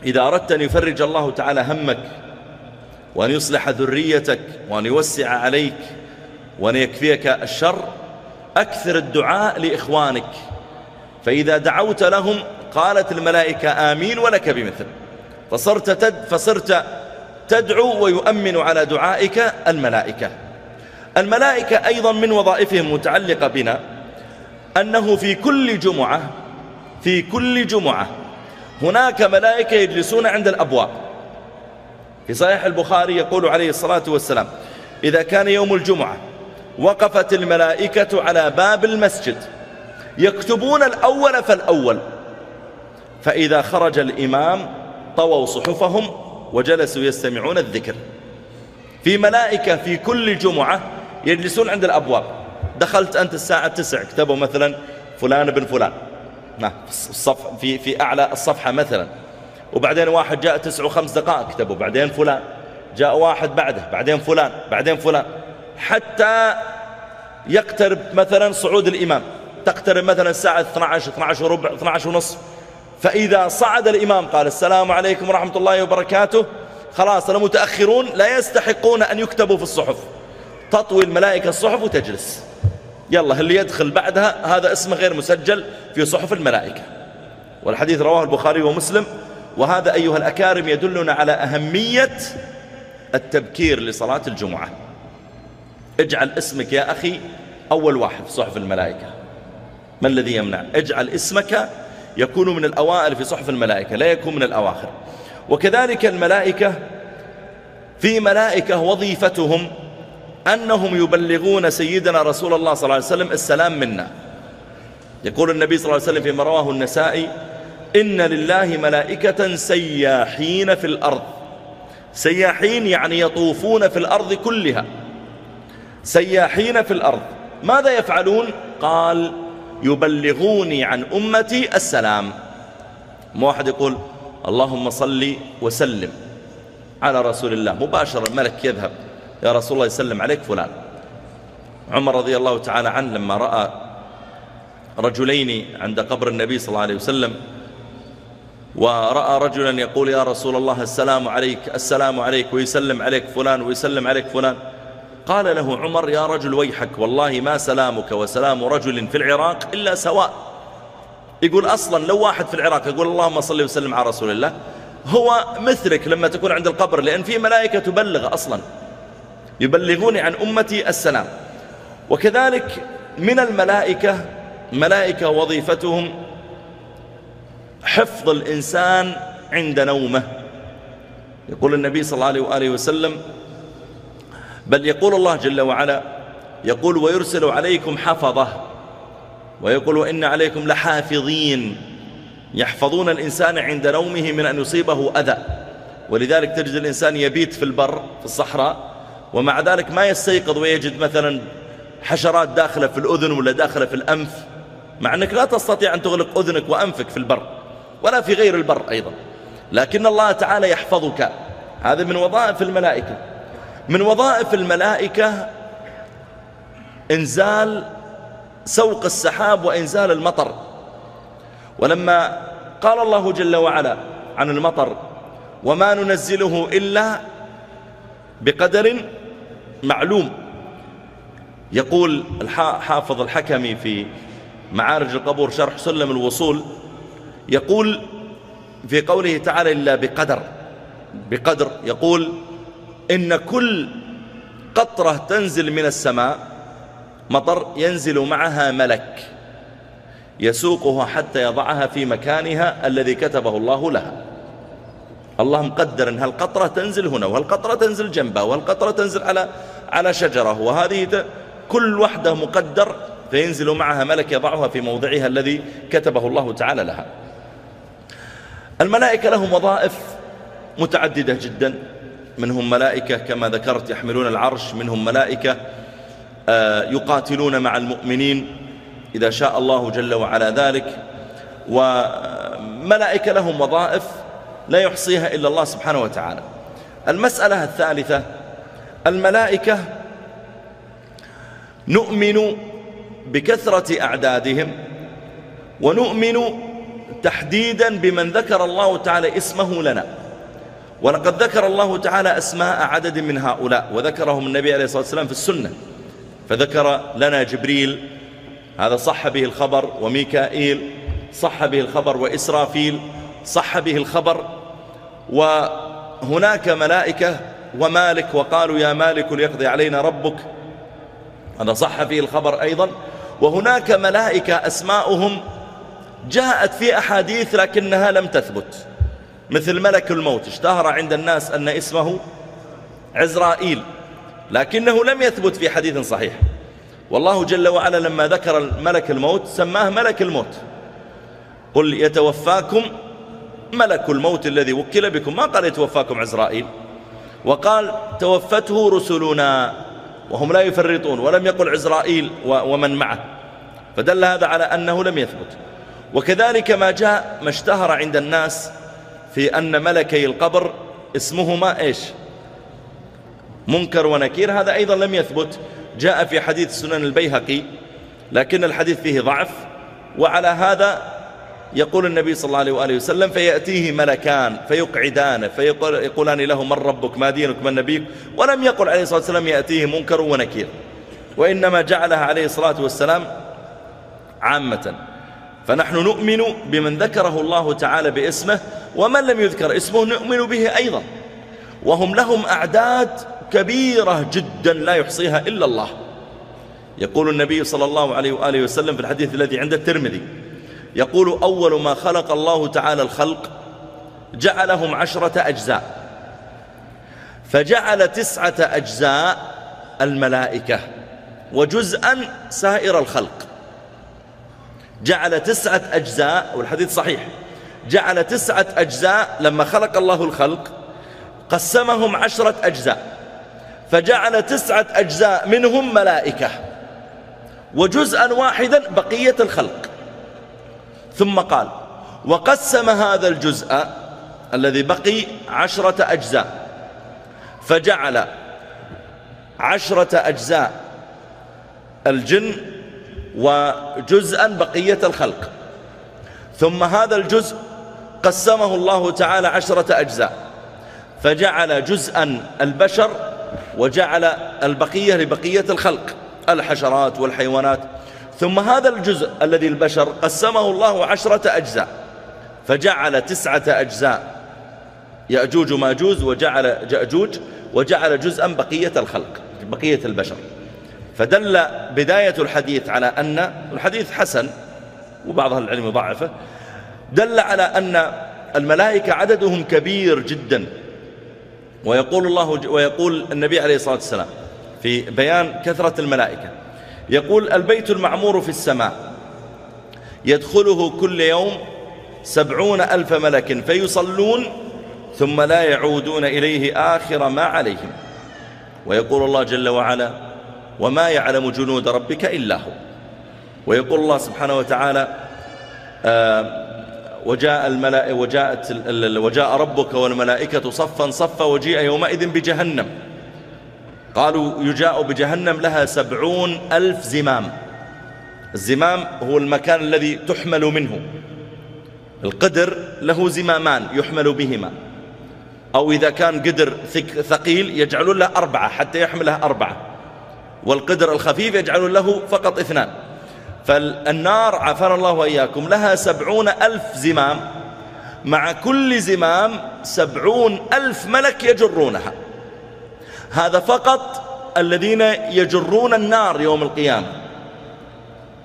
إذا أردت أن يفرج الله تعالى همك وأن يصلح ذريتك وأن يوسع عليك وأن يكفيك الشر أكثر الدعاء لإخوانك. فإذا دعوت لهم قالت الملائكة آمين ولك بمثل. فصرت, تد فصرت تدعو ويؤمن على دعائك الملائكة. الملائكة أيضا من وظائفهم متعلقة بنا أنه في كل جمعة في كل جمعة هناك ملائكة يجلسون عند الأبواب. في صحيح البخاري يقول عليه الصلاة والسلام إذا كان يوم الجمعة وقفت الملائكة على باب المسجد يكتبون الأول فالأول فإذا خرج الإمام طووا صحفهم وجلسوا يستمعون الذكر. في ملائكة في كل جمعة يجلسون عند الأبواب. دخلت أنت الساعة تسع كتبوا مثلا فلان بن فلان. نعم الصف في, في أعلى الصفحة مثلا. وبعدين واحد جاء تسع وخمس دقائق كتبوا بعدين فلان. جاء واحد بعده بعدين فلان بعدين فلان. حتى يقترب مثلا صعود الإمام. تقترب مثلا الساعة 12 12 وربع 12 ونصف. فإذا صعد الإمام قال السلام عليكم ورحمة الله وبركاته خلاص المتأخرون لا يستحقون أن يكتبوا في الصحف. تطوي الملائكة الصحف وتجلس. يلا اللي يدخل بعدها هذا اسمه غير مسجل في صحف الملائكة. والحديث رواه البخاري ومسلم. وهذا أيها الأكارم يدلنا على أهمية التبكير لصلاة الجمعة. اجعل اسمك يا أخي أول واحد في صحف الملائكة. ما الذي يمنع؟ اجعل اسمك يكون من الأوائل في صحف الملائكة لا يكون من الأواخر. وكذلك الملائكة في ملائكة وظيفتهم أنهم يبلغون سيدنا رسول الله صلى الله عليه وسلم السلام منا. يقول النبي صلى الله عليه وسلم فيما رواه النسائي إن لله ملائكة سياحين في الأرض. سياحين يعني يطوفون في الأرض كلها. سياحين في الأرض. ماذا يفعلون؟ قال يبلغوني عن أمتي السلام. ما واحد يقول اللهم صل وسلم على رسول الله. مباشرة الملك يذهب. يا رسول الله يسلم عليك فلان. عمر رضي الله تعالى عنه لما رأى رجلين عند قبر النبي صلى الله عليه وسلم ورأى رجلا يقول يا رسول الله السلام عليك السلام عليك ويسلم عليك فلان ويسلم عليك فلان. قال له عمر يا رجل ويحك والله ما سلامك وسلام رجل في العراق إلا سواء. يقول أصلا لو واحد في العراق يقول اللهم صل وسلم على رسول الله هو مثلك لما تكون عند القبر لأن في ملائكة تبلغ أصلا يبلغون عن أمتي السلام. وكذلك من الملائكة ملائكة وظيفتهم حفظ الإنسان عند نومه. يقول النبي صلى الله عليه وآله وسلم بل يقول الله جل وعلا يقول ويرسل عليكم حفظة ويقول إن عليكم لحافظين يحفظون الإنسان عند نومه من أن يصيبه أذى. ولذلك تجد الإنسان يبيت في البر في الصحراء ومع ذلك ما يستيقظ ويجد مثلا حشرات داخلة في الأذن ولا داخلة في الأنف مع أنك لا تستطيع أن تغلق أذنك وأنفك في البر ولا في غير البر أيضا. لكن الله تعالى يحفظك. هذا من وظائف الملائكة. من وظائف الملائكة إنزال سوق السحاب وإنزال المطر. ولما قال الله جل وعلا عن المطر وما ننزله إلا بقدر معلوم. يقول حافظ الحكمي في معارج القبور شرح سلم الوصول يقول في قوله تعالى إلا بقدر بقدر يقول إن كل قطرة تنزل من السماء مطر ينزل معها ملك يسوقها حتى يضعها في مكانها الذي كتبه الله لها. الله مقدر أن هالقطرة تنزل هنا وهالقطرة تنزل جنبها وهالقطرة تنزل على على شجرة وهذه كل وحدة مقدر فينزل معها ملك يضعها في موضعها الذي كتبه الله تعالى لها. الملائكة لهم وظائف متعددة جدا. منهم ملائكة كما ذكرت يحملون العرش منهم ملائكة آه، يقاتلون مع المؤمنين إذا شاء الله جل وعلا ذلك. وملائكة لهم وظائف لا يحصيها إلا الله سبحانه وتعالى. المسألة الثالثة الملائكة نؤمن بكثرة أعدادهم ونؤمن تحديدا بمن ذكر الله تعالى اسمه لنا. ولقد ذكر الله تعالى أسماء عدد من هؤلاء وذكرهم النبي عليه الصلاة والسلام في السنة. فذكر لنا جبريل هذا صح به الخبر وميكائيل صح به الخبر وإسرافيل صح به الخبر وهناك ملائكة ومالك وقالوا يا مالك ليقضي علينا ربك. هذا صح فيه الخبر أيضا. وهناك ملائكة أسماؤهم جاءت في أحاديث لكنها لم تثبت. مثل ملك الموت اشتهر عند الناس أن اسمه عزرائيل لكنه لم يثبت في حديث صحيح. والله جل وعلا لما ذكر ملك الموت سماه ملك الموت. قل يتوفاكم ملك الموت الذي وكل بكم. ما قال يتوفاكم عزرائيل؟ وقال توفته رسلنا وهم لا يفرطون ولم يقل عزرائيل ومن معه. فدل هذا على أنه لم يثبت. وكذلك ما جاء ما اشتهر عند الناس في أن ملكي القبر اسمهما إيش؟ منكر ونكير. هذا أيضا لم يثبت. جاء في حديث سنن البيهقي لكن الحديث فيه ضعف. وعلى هذا يقول النبي صلى الله عليه وآله وسلم فيأتيه ملكان فيقعدان فيقولان له من ربك؟ ما دينك؟ من نبيك؟ ولم يقل عليه الصلاة والسلام يأتيه منكر ونكير. وإنما جعلها عليه الصلاة والسلام عامة. فنحن نؤمن بمن ذكره الله تعالى باسمه ومن لم يذكر اسمه نؤمن به أيضا. وهم لهم أعداد كبيرة جدا لا يحصيها إلا الله. يقول النبي صلى الله عليه وآله وسلم في الحديث الذي عند الترمذي يقول أول ما خلق الله تعالى الخلق جعلهم عشرة أجزاء. فجعل تسعة أجزاء الملائكة وجزءا سائر الخلق. جعل تسعة أجزاء والحديث صحيح. جعل تسعة أجزاء لما خلق الله الخلق قسمهم عشرة أجزاء. فجعل تسعة أجزاء منهم ملائكة وجزءا واحدا بقية الخلق. ثم قال وقسم هذا الجزء الذي بقي عشرة أجزاء. فجعل عشرة أجزاء الجن وجزءا بقية الخلق. ثم هذا الجزء قسمه الله تعالى عشرة أجزاء. فجعل جزءا البشر وجعل البقية لبقية الخلق الحشرات والحيوانات. ثم هذا الجزء الذي البشر قسمه الله عشرة أجزاء. فجعل تسعة أجزاء يأجوج ماجوز وجعل جأجوج وجعل جزءا بقية الخلق بقية البشر. فدل بداية الحديث على أن الحديث حسن وبعض أهل العلم ضعفه دل على أن الملائكة عددهم كبير جدا. ويقول الله ويقول النبي عليه الصلاة والسلام في بيان كثرة الملائكة يقول البيت المعمور في السماء يدخله كل يوم سبعون ألف ملك فيصلون ثم لا يعودون إليه آخر ما عليهم. ويقول الله جل وعلا وما يعلم جنود ربك إلا هو. ويقول الله سبحانه وتعالى آه وجاء الملائكة وجاءت وجاء ربك والملائكة صفا صفا وجيء يومئذ بجهنم. قالوا يجاء بجهنم لها سبعون ألف زمام. الزمام هو المكان الذي تحمل منه. القدر له زمامان يحمل بهما. أو إذا كان قدر ثقيل يجعلون له أربعة حتى يحملها أربعة. والقدر الخفيف يجعلون له فقط اثنان. فالنار عافانا الله وإياكم لها سبعون ألف زمام. مع كل زمام سبعون ألف ملك يجرونها. هذا فقط الذين يجرون النار يوم القيامة.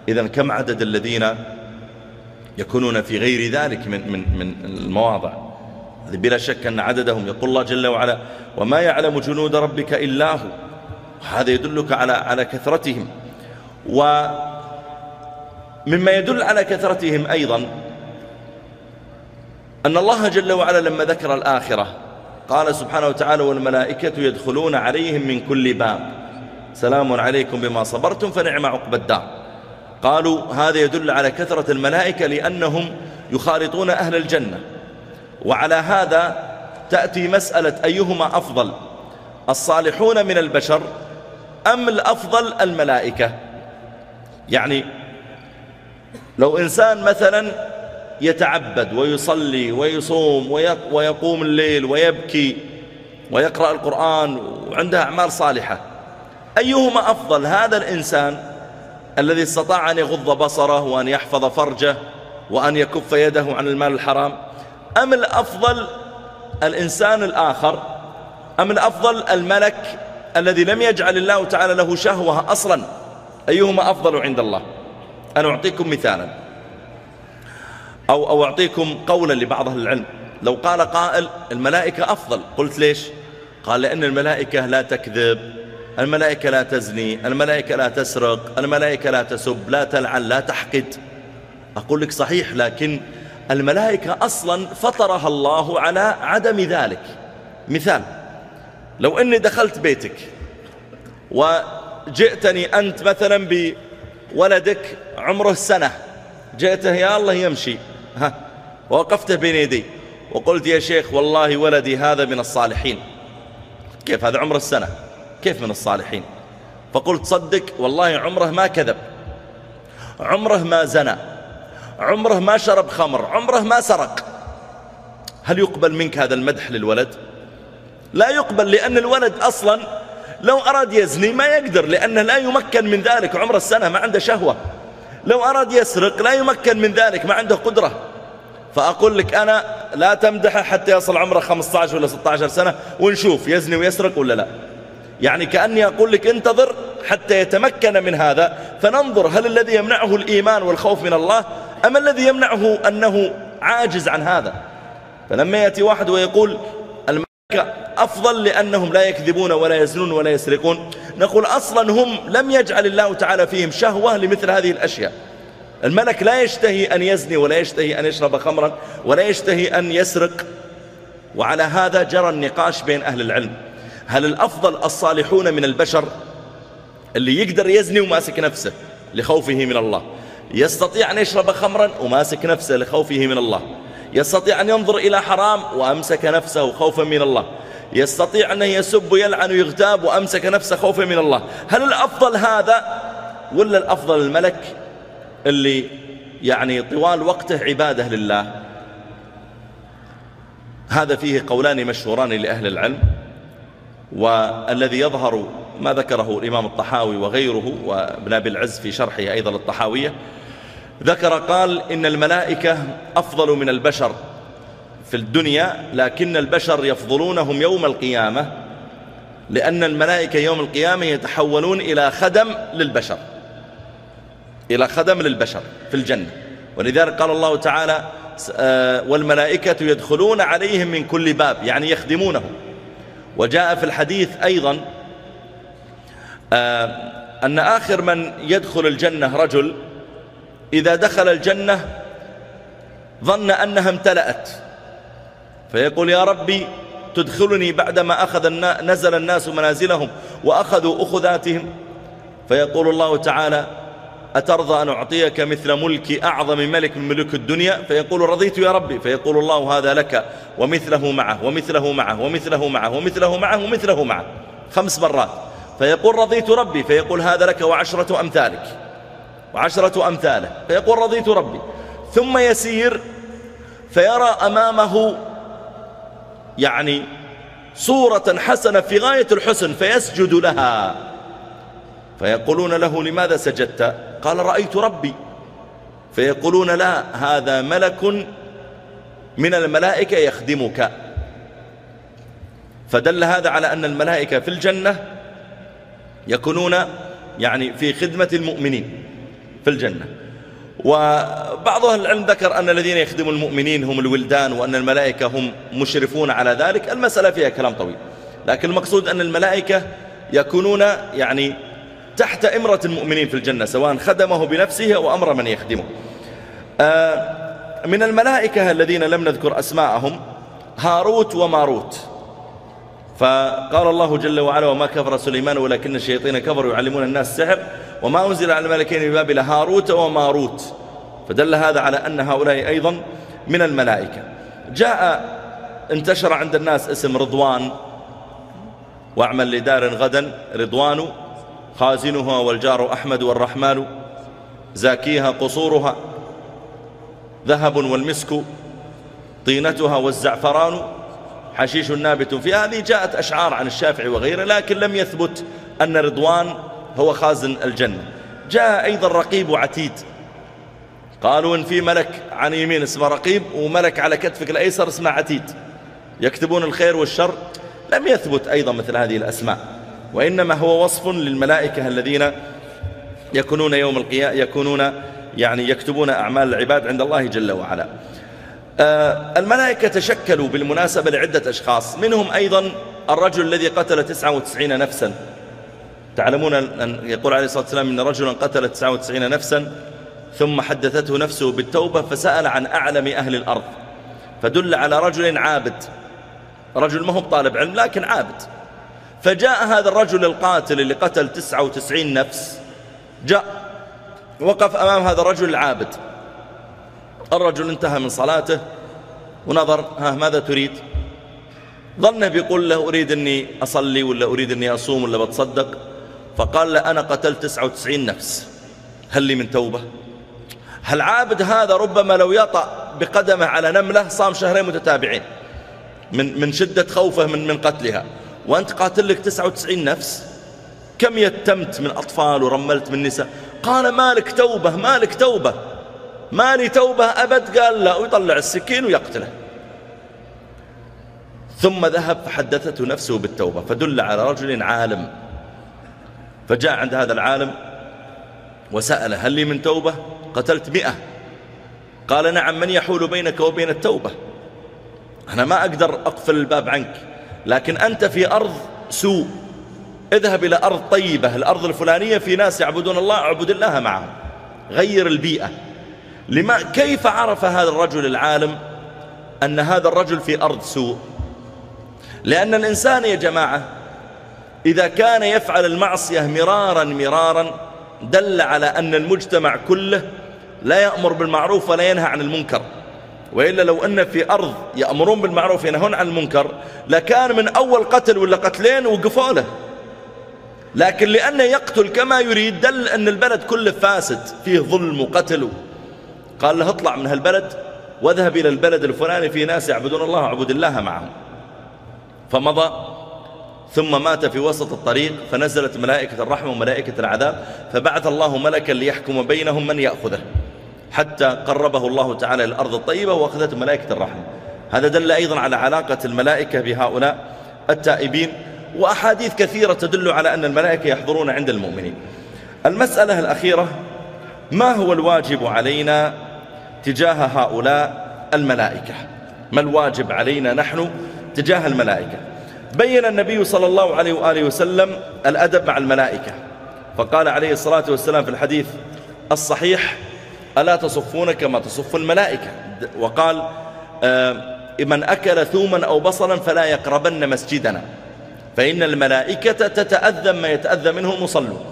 إذا كم عدد الذين يكونون في غير ذلك من, من, من المواضع؟ بلا شك أن عددهم يقول الله جل وعلا وما يعلم جنود ربك إلا هو. هذا يدلك على على كثرتهم. ومما يدل على كثرتهم أيضا أن الله جل وعلا لما ذكر الآخرة قال سبحانه وتعالى والملائكة يدخلون عليهم من كل باب. سلام عليكم بما صبرتم فنعم عقب الدار. قالوا هذا يدل على كثرة الملائكة لأنهم يخالطون أهل الجنة. وعلى هذا تأتي مسألة أيهما أفضل؟ الصالحون من البشر أم الأفضل الملائكة؟ يعني لو إنسان مثلا يتعبد ويصلي ويصوم ويقوم الليل ويبكي ويقرأ القرآن وعنده أعمال صالحة أيهما أفضل هذا الإنسان الذي استطاع أن يغض بصره وأن يحفظ فرجه وأن يكف يده عن المال الحرام؟ أم الأفضل الإنسان الآخر؟ أم الأفضل الملك الذي لم يجعل الله تعالى له شهوة أصلا أيهما أفضل عند الله؟ أنا أعطيكم مثالا. أو, أو أعطيكم قولا لبعض أهل العلم. لو قال قائل الملائكة أفضل قلت ليش؟ قال لأن الملائكة لا تكذب الملائكة لا تزني الملائكة لا تسرق الملائكة لا تسب لا تلعن لا تحقد. أقول لك صحيح لكن الملائكة أصلا فطرها الله على عدم ذلك. مثال. لو أني دخلت بيتك وجئتني أنت مثلا بولدك عمره سنة جئته يا الله يمشي. ها ووقفته بين يدي وقلت يا شيخ والله ولدي هذا من الصالحين. كيف هذا عمره السنة؟ كيف من الصالحين؟ فقلت صدق والله عمره ما كذب عمره ما زنى عمره ما شرب خمر عمره ما سرق. هل يقبل منك هذا المدح للولد؟ لا يقبل لأن الولد أصلا لو أراد يزني ما يقدر لأنه لا يمكن من ذلك عمر السنة ما عنده شهوة. لو أراد يسرق لا يمكن من ذلك ما عنده قدرة. فأقول لك أنا لا تمدحه حتى يصل عمره 15 ولا 16 سنة ونشوف يزني ويسرق ولا لا. يعني كأني أقول لك انتظر حتى يتمكن من هذا فننظر هل الذي يمنعه الإيمان والخوف من الله أم الذي يمنعه أنه عاجز عن هذا. فلما يأتي واحد ويقول أفضل لأنهم لا يكذبون ولا يزنون ولا يسرقون. نقول أصلا هم لم يجعل الله تعالى فيهم شهوة لمثل هذه الأشياء. الملك لا يشتهي أن يزني ولا يشتهي أن يشرب خمرا ولا يشتهي أن يسرق. وعلى هذا جرى النقاش بين أهل العلم. هل الأفضل الصالحون من البشر اللي يقدر يزني وماسك نفسه لخوفه من الله؟ يستطيع أن يشرب خمرا وماسك نفسه لخوفه من الله. يستطيع أن ينظر إلى حرام وأمسك نفسه خوفا من الله. يستطيع أن يسب ويلعن ويغتاب وأمسك نفسه خوفا من الله. هل الأفضل هذا ولا الأفضل الملك اللي يعني طوال وقته عبادة لله؟ هذا فيه قولان مشهوران لأهل العلم والذي يظهر ما ذكره الإمام الطحاوي وغيره وابن أبي العز في شرحه أيضا للطحاوية ذكر قال إن الملائكة أفضل من البشر في الدنيا لكن البشر يفضلونهم يوم القيامة لأن الملائكة يوم القيامة يتحولون إلى خدم للبشر إلى خدم للبشر في الجنة. ولذلك قال الله تعالى آه، والملائكة يدخلون عليهم من كل باب يعني يخدمونهم وجاء في الحديث أيضا آه، أن آخر من يدخل الجنة رجل إذا دخل الجنة ظن أنها امتلأت. فيقول يا ربي تدخلني بعدما أخذ نزل الناس منازلهم وأخذوا أخذاتهم. فيقول الله تعالى أترضى أن أعطيك مثل ملك أعظم ملك من ملوك الدنيا؟ فيقول رضيت يا ربي. فيقول الله هذا لك ومثله معه ومثله معه ومثله معه ومثله معه ومثله معه. خمس مرات. فيقول رضيت ربي. فيقول هذا لك وعشرة أمثالك. وعشرة أمثاله. فيقول رضيت ربي. ثم يسير فيرى أمامه يعني صورة حسنة في غاية الحسن فيسجد لها. فيقولون له لماذا سجدت؟ قال رأيت ربي. فيقولون لا هذا ملك من الملائكة يخدمك. فدل هذا على أن الملائكة في الجنة يكونون يعني في خدمة المؤمنين. في الجنة. وبعض أهل العلم ذكر أن الذين يخدموا المؤمنين هم الولدان وأن الملائكة هم مشرفون على ذلك. المسألة فيها كلام طويل. لكن المقصود أن الملائكة يكونون يعني تحت إمرة المؤمنين في الجنة سواء خدمه بنفسه أو أمر من يخدمه. آه من الملائكة الذين لم نذكر أسماءهم هاروت وماروت. فقال الله جل وعلا وما كفر سليمان ولكن الشياطين كفروا يعلمون الناس السحر وما أنزل على الملكين ببابل هاروت وماروت. فدل هذا على أن هؤلاء أيضا من الملائكة. جاء انتشر عند الناس اسم رضوان. واعمل لدار غدا رضوان خازنها والجار أحمد والرحمن زاكيها قصورها ذهب والمسك طينتها والزعفران حشيش نابت. في هذه جاءت أشعار عن الشافعي وغيره لكن لم يثبت أن رضوان هو خازن الجنة. جاء أيضا رقيب وعتيد قالوا إن في ملك عن يمين اسمه رقيب وملك على كتفك الأيسر اسمه عتيد. يكتبون الخير والشر. لم يثبت أيضا مثل هذه الأسماء. وإنما هو وصف للملائكة الذين يكونون يوم القيامة يكونون يعني يكتبون أعمال العباد عند الله جل وعلا. آه، الملائكة تشكلوا بالمناسبة لعدة أشخاص. منهم أيضا الرجل الذي قتل 99 نفسا. تعلمون أن يقول عليه الصلاة والسلام إن رجلا قتل 99 نفسا ثم حدثته نفسه بالتوبة فسأل عن أعلم أهل الأرض فدل على رجل عابد. رجل ما هو طالب علم لكن عابد. فجاء هذا الرجل القاتل اللي قتل 99 نفس جاء وقف أمام هذا الرجل العابد. الرجل انتهى من صلاته ونظر ها ماذا تريد؟ ظنه بيقول له أريد أني أصلي ولا أريد أني أصوم ولا بتصدق؟ فقال له أنا قتلت 99 نفس. هل لي من توبة؟ هل عابد هذا ربما لو يطأ بقدمه على نملة صام شهرين متتابعين من من شدة خوفه من من قتلها. وأنت قاتل لك 99 نفس؟ كم يتمت من أطفال ورملت من نساء؟ قال مالك توبة مالك توبة. مالي توبة أبد؟ قال لا ويطلع السكين ويقتله. ثم ذهب فحدثته نفسه بالتوبة فدل على رجل عالم. فجاء عند هذا العالم وسأله هل لي من توبة؟ قتلت مئة. قال نعم من يحول بينك وبين التوبة؟ أنا ما أقدر أقفل الباب عنك لكن أنت في أرض سوء. اذهب إلى أرض طيبة الأرض الفلانية في ناس يعبدون الله أعبد الله معهم. غير البيئة. لما كيف عرف هذا الرجل العالم أن هذا الرجل في أرض سوء؟ لأن الإنسان يا جماعة إذا كان يفعل المعصية مرارا مرارا دل على أن المجتمع كله لا يأمر بالمعروف ولا ينهى عن المنكر. وإلا لو أن في أرض يأمرون بالمعروف ينهون عن المنكر لكان من أول قتل ولا قتلين وقفوا له. لكن لأنه يقتل كما يريد دل أن البلد كله فاسد فيه ظلم وقتل. قال له اطلع من هالبلد واذهب إلى البلد الفلاني في ناس يعبدون الله وعبد الله معهم. فمضى ثم مات في وسط الطريق فنزلت ملائكة الرحمة وملائكة العذاب فبعث الله ملكا ليحكم بينهم من يأخذه حتى قربه الله تعالى الأرض الطيبة وأخذته ملائكة الرحمة. هذا دل أيضا على علاقة الملائكة بهؤلاء التائبين وأحاديث كثيرة تدل على أن الملائكة يحضرون عند المؤمنين. المسألة الأخيرة ما هو الواجب علينا تجاه هؤلاء الملائكة؟ ما الواجب علينا نحن تجاه الملائكة؟ بين النبي صلى الله عليه وآله وسلم الأدب مع الملائكة. فقال عليه الصلاة والسلام في الحديث الصحيح ألا تصفون كما تصف الملائكة؟ وقال آه، من أكل ثوما أو بصلا فلا يقربن مسجدنا. فإن الملائكة تتأذى ما يتأذى منه المصلون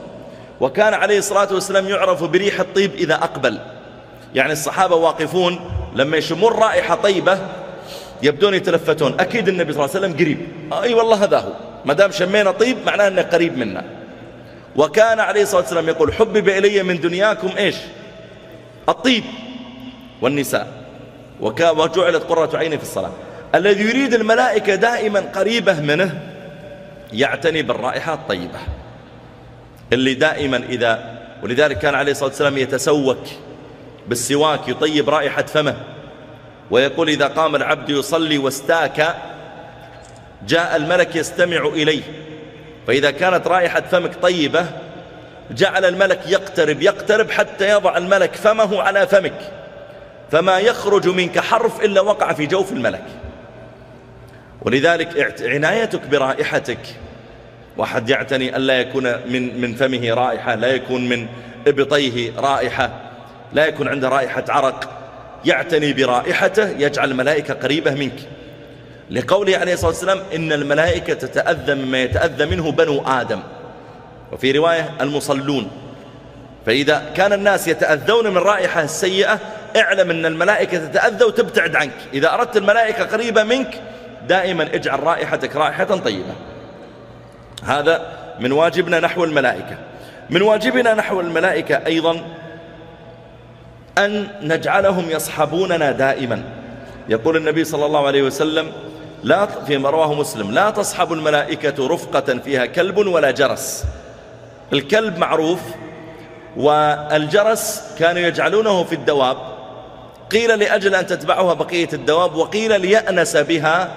وكان عليه الصلاة والسلام يعرف بريح الطيب إذا أقبل. يعني الصحابة واقفون لما يشمون رائحة طيبة يبدون يتلفتون. أكيد النبي صلى الله عليه وسلم قريب. أي والله هذا هو. ما دام شمينا طيب معناه أنه قريب منا. وكان عليه الصلاة والسلام يقول حبب إلي من دنياكم إيش؟ الطيب والنساء. وجعلت قرة عيني في الصلاة. الذي يريد الملائكة دائما قريبة منه يعتني بالرائحة الطيبة. اللي دائما إذا ولذلك كان عليه الصلاة والسلام يتسوك بالسواك يطيب رائحة فمه. ويقول إذا قام العبد يصلي واستاك جاء الملك يستمع إليه. فإذا كانت رائحة فمك طيبة جعل الملك يقترب يقترب حتى يضع الملك فمه على فمك. فما يخرج منك حرف إلا وقع في جوف الملك. ولذلك عنايتك برائحتك. واحد يعتني ألا يكون من, من فمه رائحة لا يكون من إبطيه رائحة لا يكون عنده رائحة عرق. يعتني برائحته يجعل الملائكة قريبة منك. لقوله عليه الصلاة والسلام إن الملائكة تتأذى مما يتأذى منه بنو آدم. وفي رواية المصلون. فإذا كان الناس يتأذون من رائحة السيئة اعلم أن الملائكة تتأذى وتبتعد عنك. إذا أردت الملائكة قريبة منك دائما اجعل رائحتك رائحة طيبة. هذا من واجبنا نحو الملائكة. من واجبنا نحو الملائكة أيضا أن نجعلهم يصحبوننا دائما. يقول النبي صلى الله عليه وسلم لا فيما رواه مسلم لا تصحب الملائكة رفقة فيها كلب ولا جرس. الكلب معروف والجرس كانوا يجعلونه في الدواب. قيل لأجل أن تتبعها بقية الدواب وقيل ليأنس بها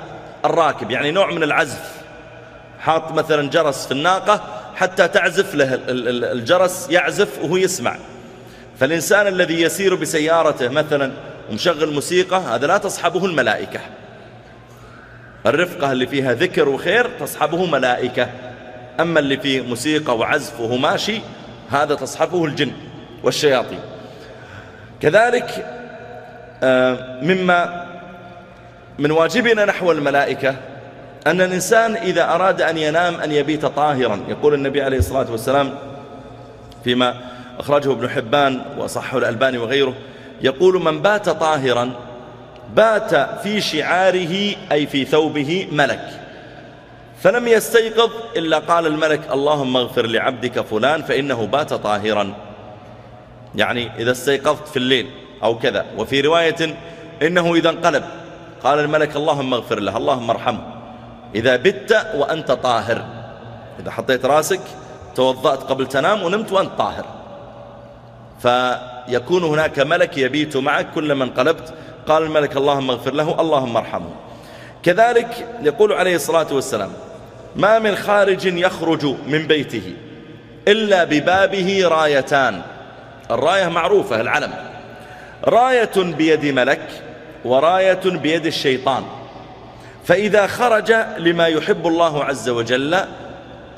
الراكب يعني نوع من العزف. حاط مثلا جرس في الناقة حتى تعزف له الجرس يعزف وهو يسمع. فالإنسان الذي يسير بسيارته مثلا ومشغل موسيقى هذا لا تصحبه الملائكة. الرفقة اللي فيها ذكر وخير تصحبه ملائكة. أما اللي فيه موسيقى وعزف وهو ماشي هذا تصحبه الجن والشياطين. كذلك آه، مما من واجبنا نحو الملائكة أن الإنسان إذا أراد أن ينام أن يبيت طاهرا. يقول النبي عليه الصلاة والسلام فيما أخرجه ابن حبان وصحه الألباني وغيره يقول من بات طاهرا بات في شعاره أي في ثوبه ملك. فلم يستيقظ إلا قال الملك اللهم اغفر لعبدك فلان فإنه بات طاهرا. يعني إذا استيقظت في الليل أو كذا. وفي رواية إنه إذا انقلب. قال الملك اللهم اغفر له اللهم ارحمه. إذا بت وأنت طاهر. إذا حطيت راسك توضأت قبل تنام ونمت وأنت طاهر. فيكون هناك ملك يبيت معك كلما انقلبت قال الملك اللهم اغفر له اللهم ارحمه. كذلك يقول عليه الصلاة والسلام ما من خارج يخرج من بيته إلا ببابه رايتان. الراية معروفة العلم. راية بيد ملك وراية بيد الشيطان. فإذا خرج لما يحب الله عز وجل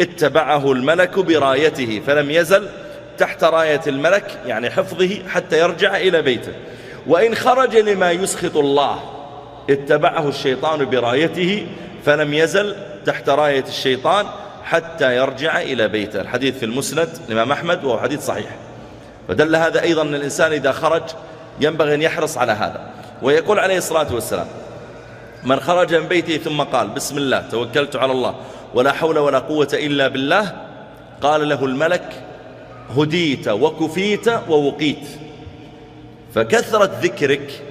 اتبعه الملك برايته فلم يزل تحت راية الملك يعني حفظه حتى يرجع إلى بيته. وإن خرج لما يسخط الله اتبعه الشيطان برايته فلم يزل تحت راية الشيطان حتى يرجع إلى بيته. الحديث في المسند الإمام أحمد وهو حديث صحيح. فدل هذا أيضا أن الإنسان إذا خرج ينبغي أن يحرص على هذا. ويقول عليه الصلاة والسلام من خرج من بيته ثم قال بسم الله توكلت على الله ولا حول ولا قوة إلا بالله قال له الملك هديت وكفيت ووقيت. فكثرة ذكرك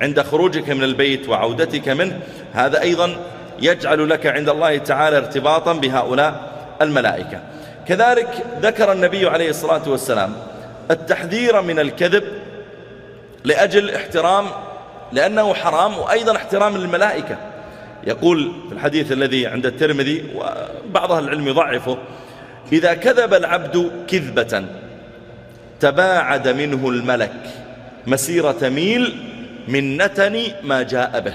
عند خروجك من البيت وعودتك منه هذا أيضا يجعل لك عند الله تعالى ارتباطا بهؤلاء الملائكة. كذلك ذكر النبي عليه الصلاة والسلام التحذير من الكذب لأجل احترام لأنه حرام وأيضا احترام للملائكة. يقول في الحديث الذي عند الترمذي وبعض العلم يضعفه إذا كذب العبد كذبة تباعد منه الملك مسيرة ميل من نتن ما جاء به.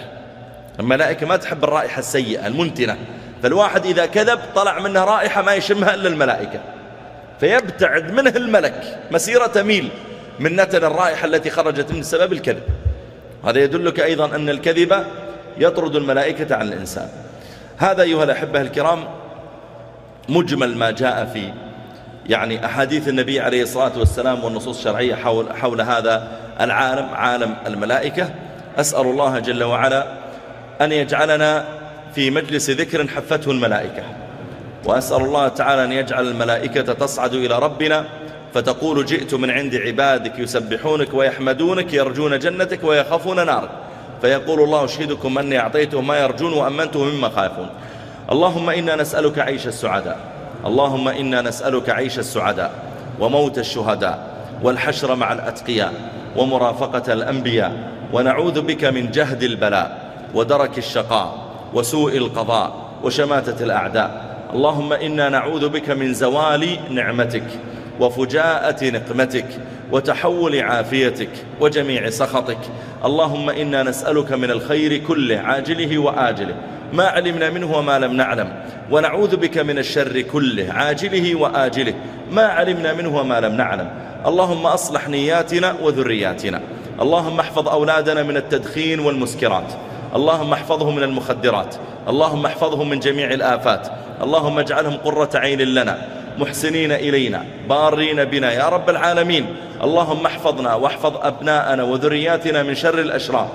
الملائكة ما تحب الرائحة السيئة المنتنة. فالواحد إذا كذب طلع منه رائحة ما يشمها إلا الملائكة. فيبتعد منه الملك مسيرة ميل من نتن الرائحة التي خرجت من سبب الكذب. هذا يدلك أيضا أن الكذب يطرد الملائكة عن الإنسان. هذا أيها الأحبة الكرام مجمل ما جاء في يعني أحاديث النبي عليه الصلاة والسلام والنصوص الشرعية حول, حول هذا العالم عالم الملائكة. أسأل الله جل وعلا أن يجعلنا في مجلس ذكر حفته الملائكة. وأسأل الله تعالى أن يجعل الملائكة تصعد إلى ربنا فتقول جئت من عند عبادك يسبحونك ويحمدونك يرجون جنتك ويخافون نارك. فيقول الله أشهدكم أني أعطيتهم ما يرجون وأمنتهم مما خافون. اللهم إنا نسألك عيش السعداء. اللهم إنا نسألك عيش السعداء وموت الشهداء والحشر مع الأتقياء ومرافقة الأنبياء ونعوذ بك من جهد البلاء ودرك الشقاء وسوء القضاء وشماتة الأعداء. اللهم إنا نعوذ بك من زوال نعمتك وفجاءة نقمتك وتحول عافيتك وجميع سخطك. اللهم إنا نسألك من الخير كله عاجله وآجله. ما علمنا منه وما لم نعلم. ونعوذ بك من الشر كله عاجله وآجله. ما علمنا منه وما لم نعلم. اللهم أصلح نياتنا وذرياتنا. اللهم احفظ أولادنا من التدخين والمسكرات. اللهم احفظهم من المخدرات. اللهم احفظهم من جميع الآفات. اللهم اجعلهم قرة عين لنا محسنين إلينا بارين بنا يا رب العالمين. اللهم احفظنا واحفظ أبناءنا وذرياتنا من شر الأشرار.